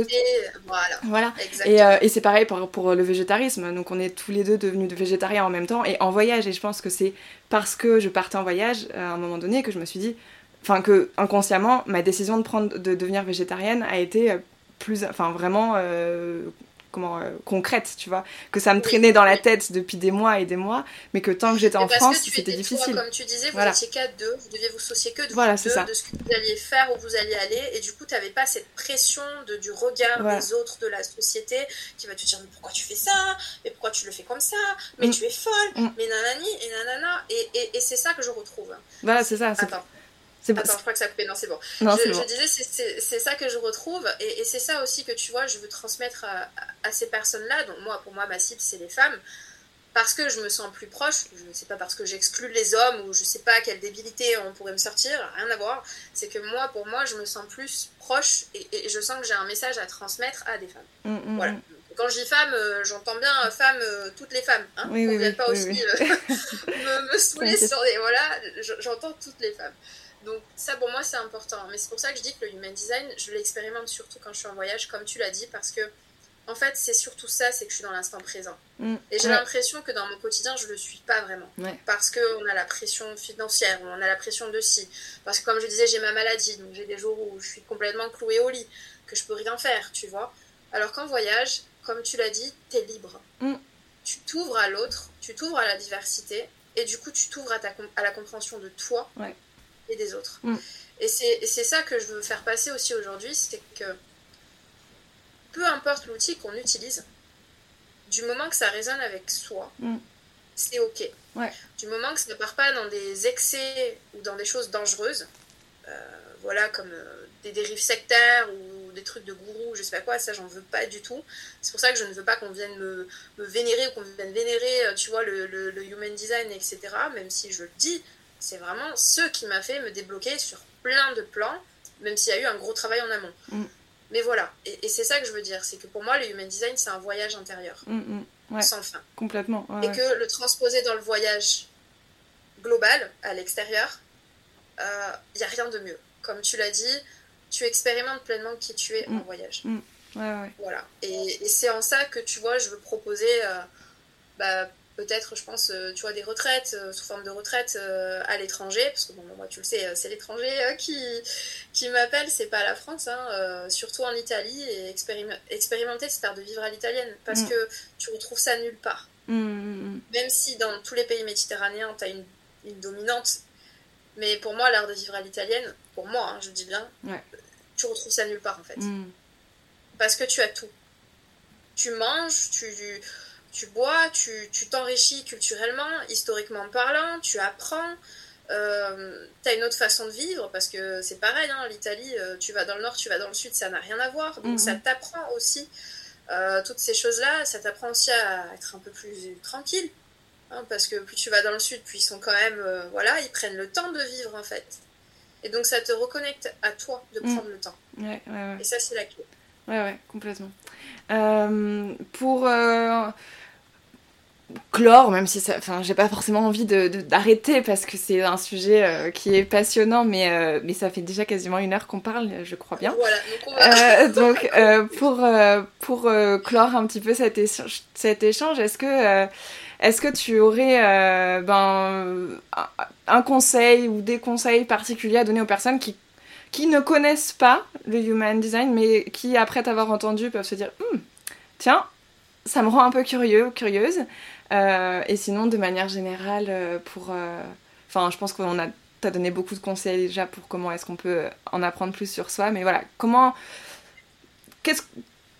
voilà, voilà. et, euh, et c'est pareil pour, pour le végétarisme. Donc on est tous les deux devenus végétariens en même temps et en voyage. Et je pense que c'est parce que je partais en voyage à un moment donné que je me suis dit, enfin que inconsciemment, ma décision de prendre de devenir végétarienne a été plus, enfin vraiment euh, comment euh, concrète, tu vois, que ça me traînait dans la tête depuis des mois et des mois, mais que tant que j'étais en France, c'était difficile. comme tu disais, vous étiez qu'à deux, vous deviez vous soucier que de, voilà, deux, de ce que vous alliez faire, où vous alliez aller, et du coup, tu n'avais pas cette pression de, du regard des autres de la société qui va te dire mais pourquoi tu fais ça, mais pourquoi tu le fais comme ça, mais mm. tu es folle, mm. mais nanani et nanana, et, et, et c'est ça que je retrouve. Voilà, c'est ça. Attends. Attends, je crois que ça a coupé. Non, c'est bon. je, disais, c'est ça que je retrouve. Et, c'est ça aussi que tu vois, je veux transmettre à, ces personnes-là. Donc, moi, pour moi, ma cible, c'est les femmes. Parce que je me sens plus proche. Je ne sais pas parce que j'exclus les hommes ou je ne sais pas quelle débilité on pourrait me sortir. Rien à voir. C'est que moi, pour moi, je me sens plus proche et, je sens que j'ai un message à transmettre à des femmes. Mm, mm, voilà. Mm. Quand je dis femme, euh, j'entends bien euh, femme, euh, toutes les femmes. Hein, oui, oui, pas aussi me, me saouler sur des. Voilà, j'entends toutes les femmes. Donc ça pour moi c'est important. Mais c'est pour ça que je dis que le human design, je l'expérimente surtout quand je suis en voyage, comme tu l'as dit, parce que en fait c'est surtout ça, c'est que je suis dans l'instant présent. Mm. Et j'ai l'impression que dans mon quotidien je le suis pas vraiment. Parce qu'on a la pression financière, on a la pression de si. Parce que comme je disais j'ai ma maladie, donc j'ai des jours où je suis complètement clouée au lit, que je peux rien faire, tu vois. Alors qu'en voyage, comme tu l'as dit, tu es libre. Mm. Tu t'ouvres à l'autre, tu t'ouvres à la diversité, et du coup tu t'ouvres à, à la compréhension de toi et des autres. Mm. Et c'est ça que je veux faire passer aussi aujourd'hui, c'est que peu importe l'outil qu'on utilise, du moment que ça résonne avec soi, mm. c'est ok. Du moment que ça ne part pas dans des excès ou dans des choses dangereuses, euh, voilà, comme euh, des dérives sectaires ou des trucs de gourou, je sais pas quoi, ça j'en veux pas du tout. C'est pour ça que je ne veux pas qu'on vienne me, vénérer ou qu'on vienne vénérer, euh, tu vois, le, le, human design, etc. Même si je le dis, c'est vraiment ce qui m'a fait me débloquer sur plein de plans, même s'il y a eu un gros travail en amont. Mm. Mais voilà, et, c'est ça que je veux dire, c'est que pour moi, le human design, c'est un voyage intérieur, mm, mm. sans fin. Complètement. et que le transposer dans le voyage global, à l'extérieur, il euh, n'y a rien de mieux. Comme tu l'as dit, tu expérimentes pleinement qui tu es en voyage. Voilà. Et, c'est en ça que tu vois, je veux proposer. Euh, bah, peut-être, je pense, euh, tu vois, des retraites, euh, sous forme de retraite euh, à l'étranger, parce que bon, moi, tu le sais, c'est l'étranger qui, qui m'appelle, c'est pas la France, hein, surtout en Italie, et expérimenter cet art de vivre à l'italienne, parce mm. que tu retrouves ça nulle part. Mm, mm, Même si dans tous les pays méditerranéens, tu as une, une, dominante, mais pour moi, l'art de vivre à l'italienne, pour moi, hein, je dis bien, tu retrouves ça nulle part en fait. Parce que tu as tout. Tu manges, tu tu bois, tu t'enrichis culturellement, historiquement parlant, tu apprends. Euh, tu as une autre façon de vivre parce que c'est pareil, hein, l'Italie, euh, tu vas dans le nord, tu vas dans le sud, ça n'a rien à voir. Donc mhm. ça t'apprend aussi euh, toutes ces choses-là. Ça t'apprend aussi à être un peu plus tranquille. Hein, parce que plus tu vas dans le sud, plus ils sont quand même. voilà, ils prennent le temps de vivre en fait. Et donc ça te reconnecte à toi de mhm. prendre le temps. Et ça, c'est la clé. Ouais, ouais, complètement. pour clore, même si ça, enfin, j'ai pas forcément envie d'arrêter parce que c'est un sujet euh, qui est passionnant, mais, euh, mais ça fait déjà quasiment une heure qu'on parle, je crois bien. Voilà, donc, euh, pour, pour clore un petit peu cet échange, cet échange est-ce que, est-ce que tu aurais ben, un conseil ou des conseils particuliers à donner aux personnes qui, qui ne connaissent pas le human design, mais qui, après t'avoir entendu, peuvent se dire, hmm, tiens, ça me rend un peu curieux, curieuse. Euh, et sinon, de manière générale, euh, pour. Euh, enfin, je pense qu'on a. T'as donné beaucoup de conseils déjà pour comment est-ce qu'on peut en apprendre plus sur soi. Mais voilà, comment. Qu'est-ce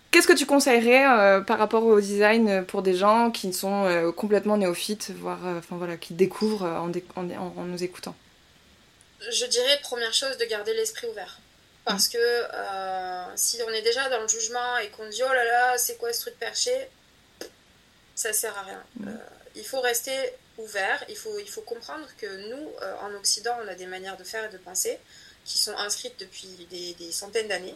Qu'est-ce que tu conseillerais par rapport au design pour des gens qui sont complètement néophytes, voire enfin voilà, qui découvrent en, en, nous écoutant? Je dirais première chose de garder l'esprit ouvert. Parce mm. que si on est déjà dans le jugement et qu'on dit oh là là, c'est quoi ce truc perché? Ça sert à rien. Mm. Euh, il faut rester ouvert, il faut, il faut comprendre que nous, euh, en Occident, on a des manières de faire et de penser qui sont inscrites depuis des, centaines d'années,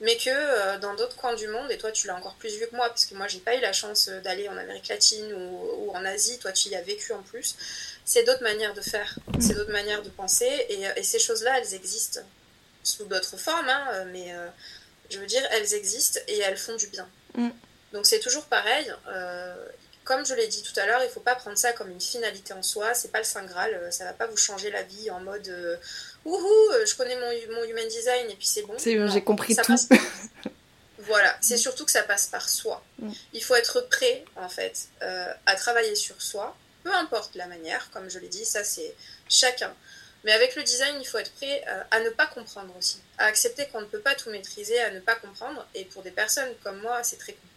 mais que euh, dans d'autres coins du monde, et toi tu l'as encore plus vu que moi, parce que moi j'ai pas eu la chance d'aller en Amérique latine ou, en Asie, toi tu y as vécu en plus, c'est d'autres manières de faire, mm. c'est d'autres manières de penser, et, ces choses-là, elles existent sous d'autres formes, hein, mais je veux dire, elles existent et elles font du bien. Mm. Donc c'est toujours pareil. Euh, comme je l'ai dit tout à l'heure, il ne faut pas prendre ça comme une finalité en soi. C'est pas le saint graal. Euh, ça va pas vous changer la vie en mode euh, wouhou, je connais mon, mon, human design et puis c'est bon. j'ai compris tout. voilà, c'est surtout que ça passe par soi. Mm. Il faut être prêt en fait à travailler sur soi, peu importe la manière. Comme je l'ai dit, ça c'est chacun. Mais avec le design, il faut être prêt à ne pas comprendre aussi, à accepter qu'on ne peut pas tout maîtriser, à ne pas comprendre. Et pour des personnes comme moi, c'est très compliqué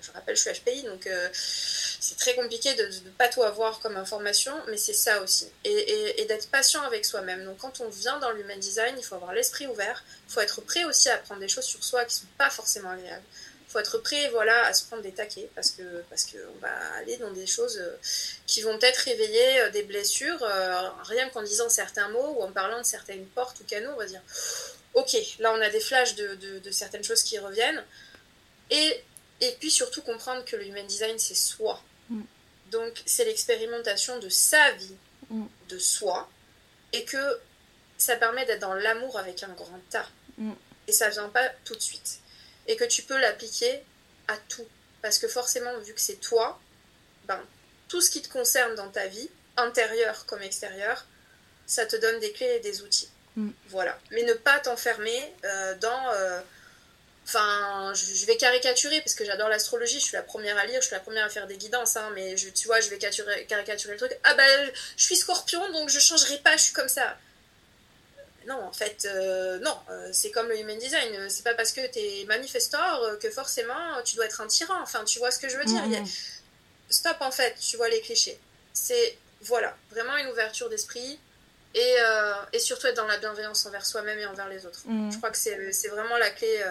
je rappelle, je suis HPI, donc euh, c'est très compliqué de ne pas tout avoir comme information, mais c'est ça aussi. Et, d'être patient avec soi-même. Donc quand on vient dans l'human design, il faut avoir l'esprit ouvert, il faut être prêt aussi à prendre des choses sur soi qui ne sont pas forcément agréables. Il faut être prêt voilà, à se prendre des taquets parce que parce qu'on va aller dans des choses euh, qui vont peut-être réveiller euh, des blessures, rien qu'en disant certains mots ou en parlant de certaines portes ou canaux, on va dire ok, là on a des flashs de, de certaines choses qui reviennent. Et et puis surtout comprendre que le human design, c'est soi. Mm. Donc c'est l'expérimentation de sa vie, mm. de soi, et que ça permet d'être dans l'amour avec un grand tas. Mm. Et ça vient pas tout de suite. Et que tu peux l'appliquer à tout. Parce que forcément, vu que c'est toi, ben, tout ce qui te concerne dans ta vie, intérieure comme extérieure, ça te donne des clés et des outils. Voilà. Mais ne pas t'enfermer euh, dans... Euh, Enfin, je vais caricaturer parce que j'adore l'astrologie, je suis la première à lire, je suis la première à faire des guidances, hein, mais je, tu vois, je vais caricaturer, le truc. Ah bah, je suis scorpion donc je changerai pas, je suis comme ça. Non, en fait, euh, non, euh, c'est comme le human design. C'est pas parce que t'es manifestor que forcément tu dois être un tyran. Enfin, tu vois ce que je veux dire. Mm-hmm. Stop, en fait, tu vois les clichés. C'est, voilà, vraiment une ouverture d'esprit et, euh, et, surtout être dans la bienveillance envers soi-même et envers les autres. Mm. Je crois que c'est vraiment la clé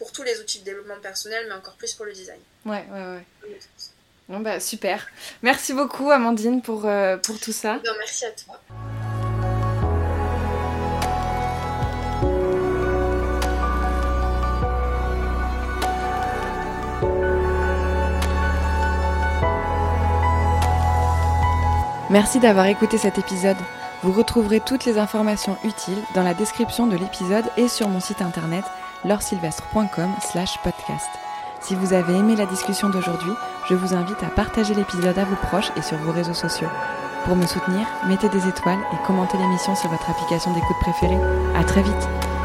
pour tous les outils de développement personnel, mais encore plus pour le design. Ouais, ouais, ouais. Bon, bah, super. Merci beaucoup, Amandine, pour, euh, pour tout ça. Eh merci à toi. Merci d'avoir écouté cet épisode. Vous retrouverez toutes les informations utiles dans la description de l'épisode et sur mon site internet lorsilvestre.com slash podcast. Si vous avez aimé la discussion d'aujourd'hui, je vous invite à partager l'épisode à vos proches et sur vos réseaux sociaux. Pour me soutenir, mettez des étoiles et commentez l'émission sur votre application d'écoute préférée. À très vite!